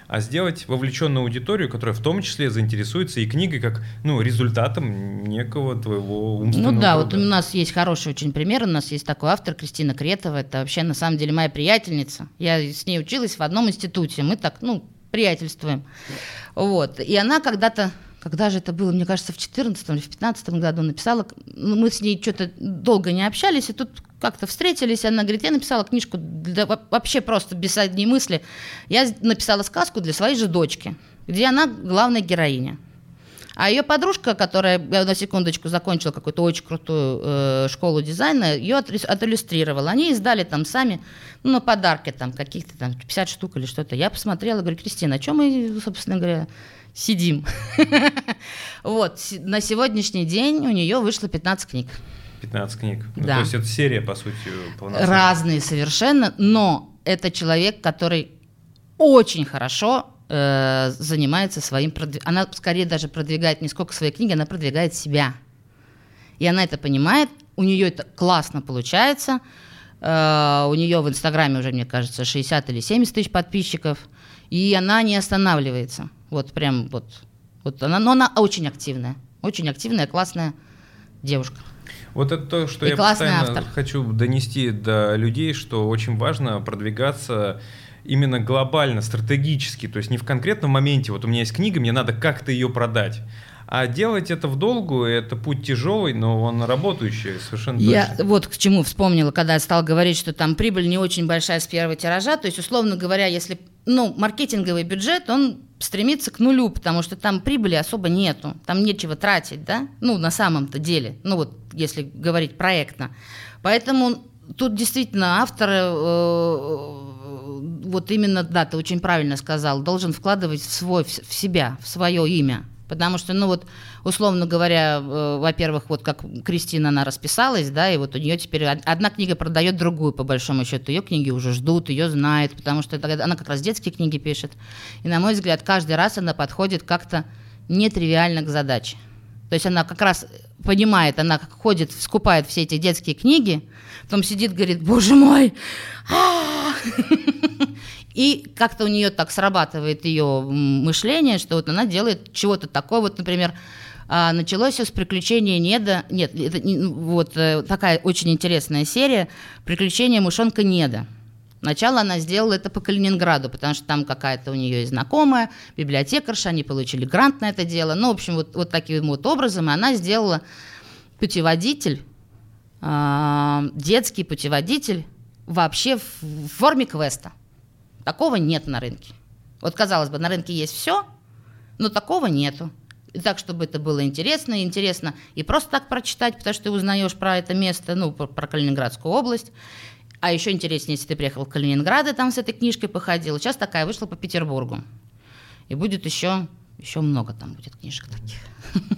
а сделать вовлеченную аудиторию, которая в том числе заинтересуется и книгой как ну, результатом некого твоего умственного Ну да, труда. вот у нас есть хороший очень пример, у нас есть такой автор Кристина Кретова, это вообще на самом деле моя приятельница, я с ней училась в одном институте, мы так, ну, приятельствуем, вот, и она когда-то когда же это было, мне кажется, в 2014 или в 2015 году написала, ну, мы с ней что-то долго не общались, и тут как-то встретились, она говорит, я написала книжку для, вообще просто без одной мысли. Я написала сказку для своей же дочки, где она главная героиня. А ее подружка, которая на секундочку закончила какую-то очень крутую э, школу дизайна, ее отлюстрировала. Они издали там сами, ну, на подарки там каких-то там 50 штук или что-то. Я посмотрела, говорю, Кристина, о чем мы, собственно говоря, сидим? Вот, на сегодняшний день у нее вышло 15 книг. 15 книг. Ну, да. то есть это серия, по сути, полноценная. Разные совершенно, но это человек, который очень хорошо э, занимается своим продвижением. Она скорее даже продвигает не сколько свои книги, она продвигает себя. И она это понимает, у нее это классно получается. Э, у нее в Инстаграме уже, мне кажется, 60 или 70 тысяч подписчиков. И она не останавливается. Вот прям вот. вот она, но она очень активная. Очень активная, классная девушка. Вот это то, что и я постоянно автор. хочу донести до людей, что очень важно продвигаться именно глобально, стратегически, то есть не в конкретном моменте, вот у меня есть книга, мне надо как-то ее продать, а делать это в долгу, это путь тяжелый, но он работающий совершенно Я точно. вот к чему вспомнила, когда я стал говорить, что там прибыль не очень большая с первого тиража. То есть, условно говоря, если ну, маркетинговый бюджет, он стремится к нулю, потому что там прибыли особо нету, там нечего тратить, да, ну, на самом-то деле, ну, вот, если говорить проектно. Поэтому тут действительно автор, э, вот именно, да, ты очень правильно сказал, должен вкладывать в свой, в себя, в свое имя, Потому что, ну вот, условно говоря, э, во-первых, вот как Кристина, она расписалась, да, и вот у нее теперь одна книга продает другую, по большому счету. Ее книги уже ждут, ее знают, потому что это, она как раз детские книги пишет. И, на мой взгляд, каждый раз она подходит как-то нетривиально к задаче. То есть она как раз понимает, она ходит, скупает все эти детские книги, потом сидит, говорит, боже мой, и как-то у нее так срабатывает ее мышление, что вот она делает чего-то такое, вот, например, а, началось все с приключения Неда. Нет, это вот э, такая очень интересная серия «Приключения мышонка Неда». Сначала она сделала это по Калининграду, потому что там какая-то у нее знакомая, библиотекарша, они получили грант на это дело. Ну, в общем, вот, вот таким вот образом она сделала путеводитель, э, детский путеводитель вообще в форме квеста. Такого нет на рынке. Вот, казалось бы, на рынке есть все, но такого нету. И так, чтобы это было интересно, и интересно и просто так прочитать, потому что ты узнаешь про это место, ну, про, про Калининградскую область. А еще интереснее, если ты приехал в Калининград и там с этой книжкой походил. Сейчас такая вышла по Петербургу. И будет еще, еще много там будет книжек таких.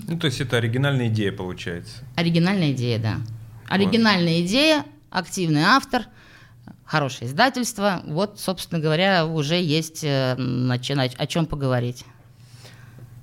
Ну, то есть это оригинальная идея получается. Оригинальная идея, да. Оригинальная идея, активный автор – хорошее издательство. Вот, собственно говоря, уже есть э, начинать, о чем поговорить.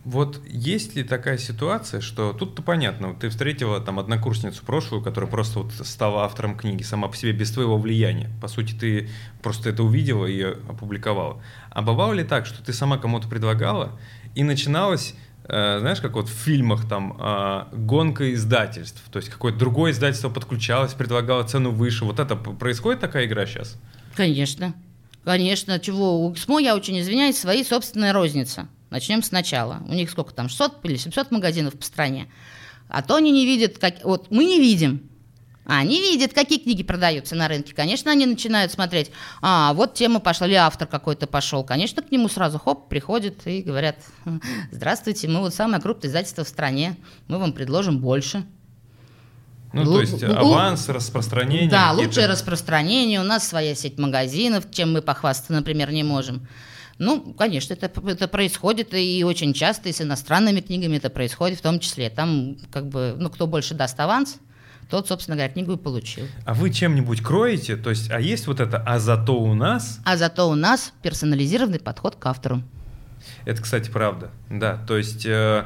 Вот есть ли такая ситуация, что тут-то понятно, ты встретила там однокурсницу прошлую, которая просто вот стала автором книги сама по себе без твоего влияния. По сути, ты просто это увидела и опубликовала. А бывало ли так, что ты сама кому-то предлагала и начиналась э, знаешь, как вот в фильмах там э, гонка издательств, то есть какое-то другое издательство подключалось, предлагало цену выше. Вот это происходит такая игра сейчас? Конечно. Конечно, чего? У КСМО, я очень извиняюсь, свои собственные розницы. Начнем сначала. У них сколько там, 600 или 700 магазинов по стране. А то они не видят, как... вот мы не видим, они видят, какие книги продаются на рынке. Конечно, они начинают смотреть, а вот тема пошла, или автор какой-то пошел. Конечно, к нему сразу хоп, приходят и говорят, здравствуйте, мы вот самое крупное издательство в стране, мы вам предложим больше. Ну, то есть аванс, распространение. Да, лучшее распространение. У нас своя сеть магазинов, чем мы похвастаться, например, не можем. Ну, конечно, это, это происходит и очень часто, и с иностранными книгами это происходит в том числе. Там, как бы, ну, кто больше даст аванс, тот, собственно говоря, книгу и получил. А вы чем-нибудь кроете? То есть, а есть вот это «а зато у нас»? А зато у нас персонализированный подход к автору. Это, кстати, правда, да. То есть... Э,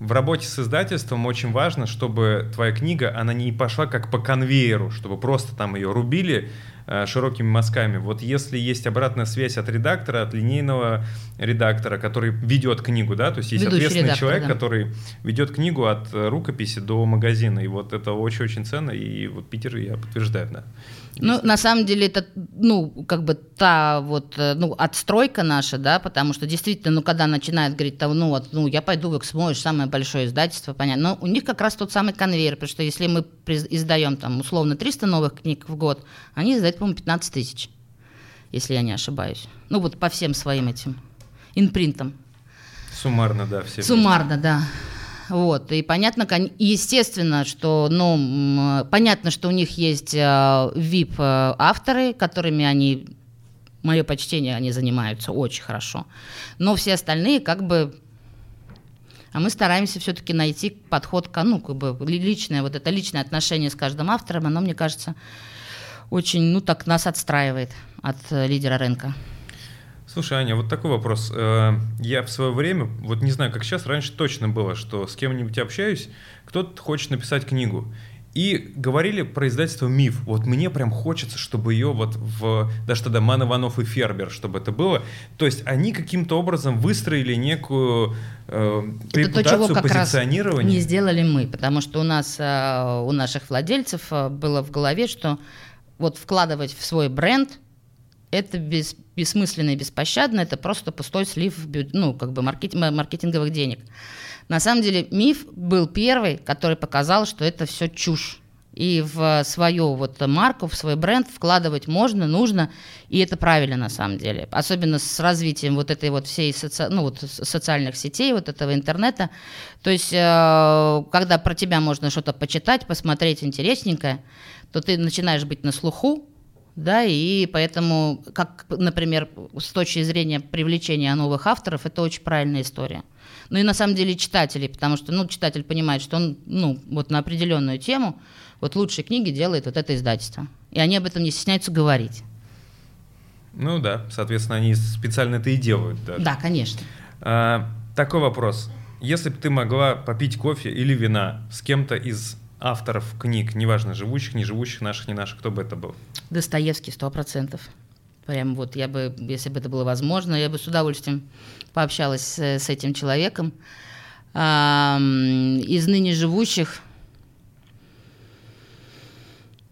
в работе с издательством очень важно, чтобы твоя книга, она не пошла как по конвейеру, чтобы просто там ее рубили, широкими мазками. Вот если есть обратная связь от редактора, от линейного редактора, который ведет книгу, да, то есть есть Ведущий ответственный редактор, человек, да. который ведет книгу от рукописи до магазина, и вот это очень-очень ценно, и вот Питер я подтверждаю, да. Ну, на самом деле, это, ну, как бы та вот, э, ну, отстройка наша, да, потому что действительно, ну, когда начинают говорить, там, ну, вот, ну, я пойду в Эксмо, самое большое издательство, понятно, но у них как раз тот самый конвейер, потому что если мы издаем, там, условно, 300 новых книг в год, они издают, по-моему, 15 тысяч, если я не ошибаюсь. Ну, вот по всем своим этим инпринтам. Суммарно, да, все. Суммарно, да. Вот, и понятно, естественно, что, ну, понятно, что у них есть VIP-авторы, э, которыми они, мое почтение, они занимаются очень хорошо. Но все остальные как бы а мы стараемся все-таки найти подход к, ну, как бы личное, вот это личное отношение с каждым автором, оно, мне кажется, очень, ну, так нас отстраивает от э, лидера рынка. Слушай, Аня, вот такой вопрос. Э, я в свое время, вот не знаю, как сейчас, раньше точно было, что с кем-нибудь общаюсь, кто-то хочет написать книгу. И говорили про издательство «Миф». Вот мне прям хочется, чтобы ее вот в... Даже тогда Ман Иванов и Фербер, чтобы это было. То есть они каким-то образом выстроили некую э, репутацию, то, чего как позиционирование. Раз не сделали мы, потому что у нас, э, у наших владельцев э, было в голове, что вот вкладывать в свой бренд – это без, бессмысленно и беспощадно, это просто пустой слив ну, как бы маркет, маркетинговых денег. На самом деле миф был первый, который показал, что это все чушь. И в свою вот марку, в свой бренд вкладывать можно, нужно, и это правильно на самом деле. Особенно с развитием вот этой вот всей соци... ну, вот социальных сетей, вот этого интернета. То есть, э, когда про тебя можно что-то почитать, посмотреть интересненькое, то ты начинаешь быть на слуху, да, и поэтому, как, например, с точки зрения привлечения новых авторов, это очень правильная история. Ну и на самом деле читателей, потому что, ну, читатель понимает, что он, ну, вот на определенную тему, вот лучшие книги делает вот это издательство. И они об этом не стесняются говорить. Ну да, соответственно, они специально это и делают. Даже. Да, конечно. А, такой вопрос. Если бы ты могла попить кофе или вина с кем-то из авторов книг, неважно, живущих, не живущих, наших, не наших, кто бы это был? Достоевский, сто процентов. Прям вот я бы, если бы это было возможно, я бы с удовольствием пообщалась с, с этим человеком. А, из ныне живущих,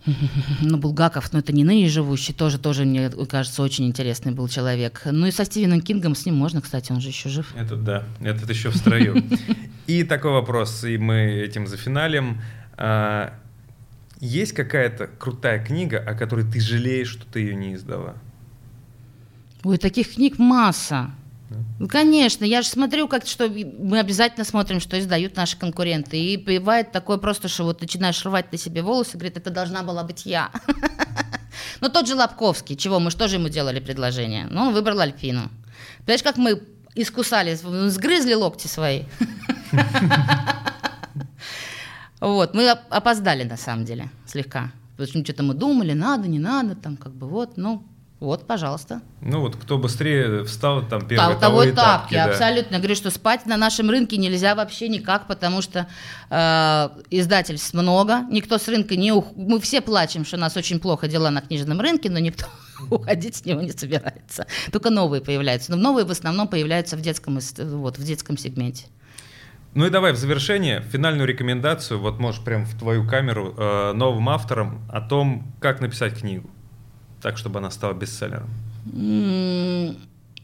ну, Булгаков, но это не ныне живущий, тоже, тоже, мне кажется, очень интересный был человек. Ну и со Стивеном Кингом с ним можно, кстати, он же еще жив. Это да, этот еще в строю. И такой вопрос, и мы этим зафиналим. А, есть какая-то крутая книга, о которой ты жалеешь, что ты ее не издала? Ой, таких книг масса. Ну, конечно, я же смотрю, как что мы обязательно смотрим, что издают наши конкуренты. И бывает такое просто, что вот начинаешь рвать на себе волосы, говорит, это должна была быть я. Но тот же Лобковский, чего, мы что же ему делали предложение? Ну, он выбрал Альпину. Понимаешь, как мы искусали, сгрызли локти свои. Вот, мы опоздали на самом деле слегка. Потому что что-то мы думали, надо, не надо, там как бы вот, ну, Вот, пожалуйста. Ну вот кто быстрее встал, там первый того, того этап. этапки, да. абсолютно. Я говорю, что спать на нашем рынке нельзя вообще никак, потому что э, издательств много, никто с рынка не ух... Мы все плачем, что у нас очень плохо дела на книжном рынке, но никто уходить с него не собирается. Только новые появляются. Но новые в основном появляются в детском, вот, в детском сегменте. Ну и давай в завершение финальную рекомендацию, вот можешь прям в твою камеру, э, новым авторам о том, как написать книгу так, чтобы она стала бестселлером?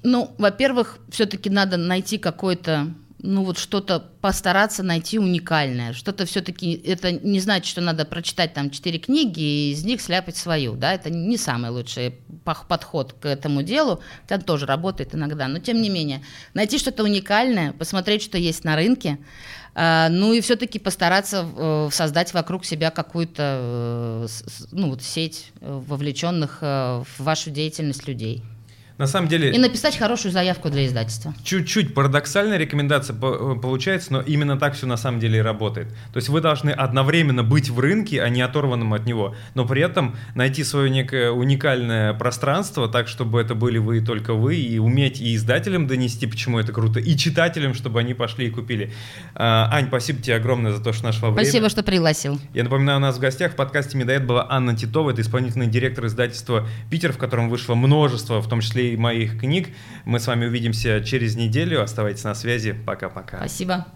Ну, во-первых, все-таки надо найти какой-то ну вот что-то постараться найти уникальное, что-то все-таки, это не значит, что надо прочитать там четыре книги и из них сляпать свою, да, это не самый лучший подход к этому делу, это тоже работает иногда, но тем не менее, найти что-то уникальное, посмотреть, что есть на рынке, а, ну и все-таки постараться э, создать вокруг себя какую-то э, ну, вот сеть э, вовлеченных в вашу деятельность людей. На самом деле... И написать хорошую заявку для издательства. Чуть-чуть парадоксальная рекомендация э, получается, но именно так все на самом деле и работает. То есть вы должны одновременно быть в рынке, а не оторванным от него, но при этом найти свое некое уникальное пространство, так, чтобы это были вы и только вы, и уметь и издателям донести, почему это круто, и читателям, чтобы они пошли и купили. А, Ань, спасибо тебе огромное за то, что нашла время. Спасибо, что пригласил. Я напоминаю, у нас в гостях в подкасте «Медоед» была Анна Титова, это исполнительный директор издательства «Питер», в котором вышло множество, в том числе моих книг. Мы с вами увидимся через неделю. Оставайтесь на связи. Пока-пока. Спасибо.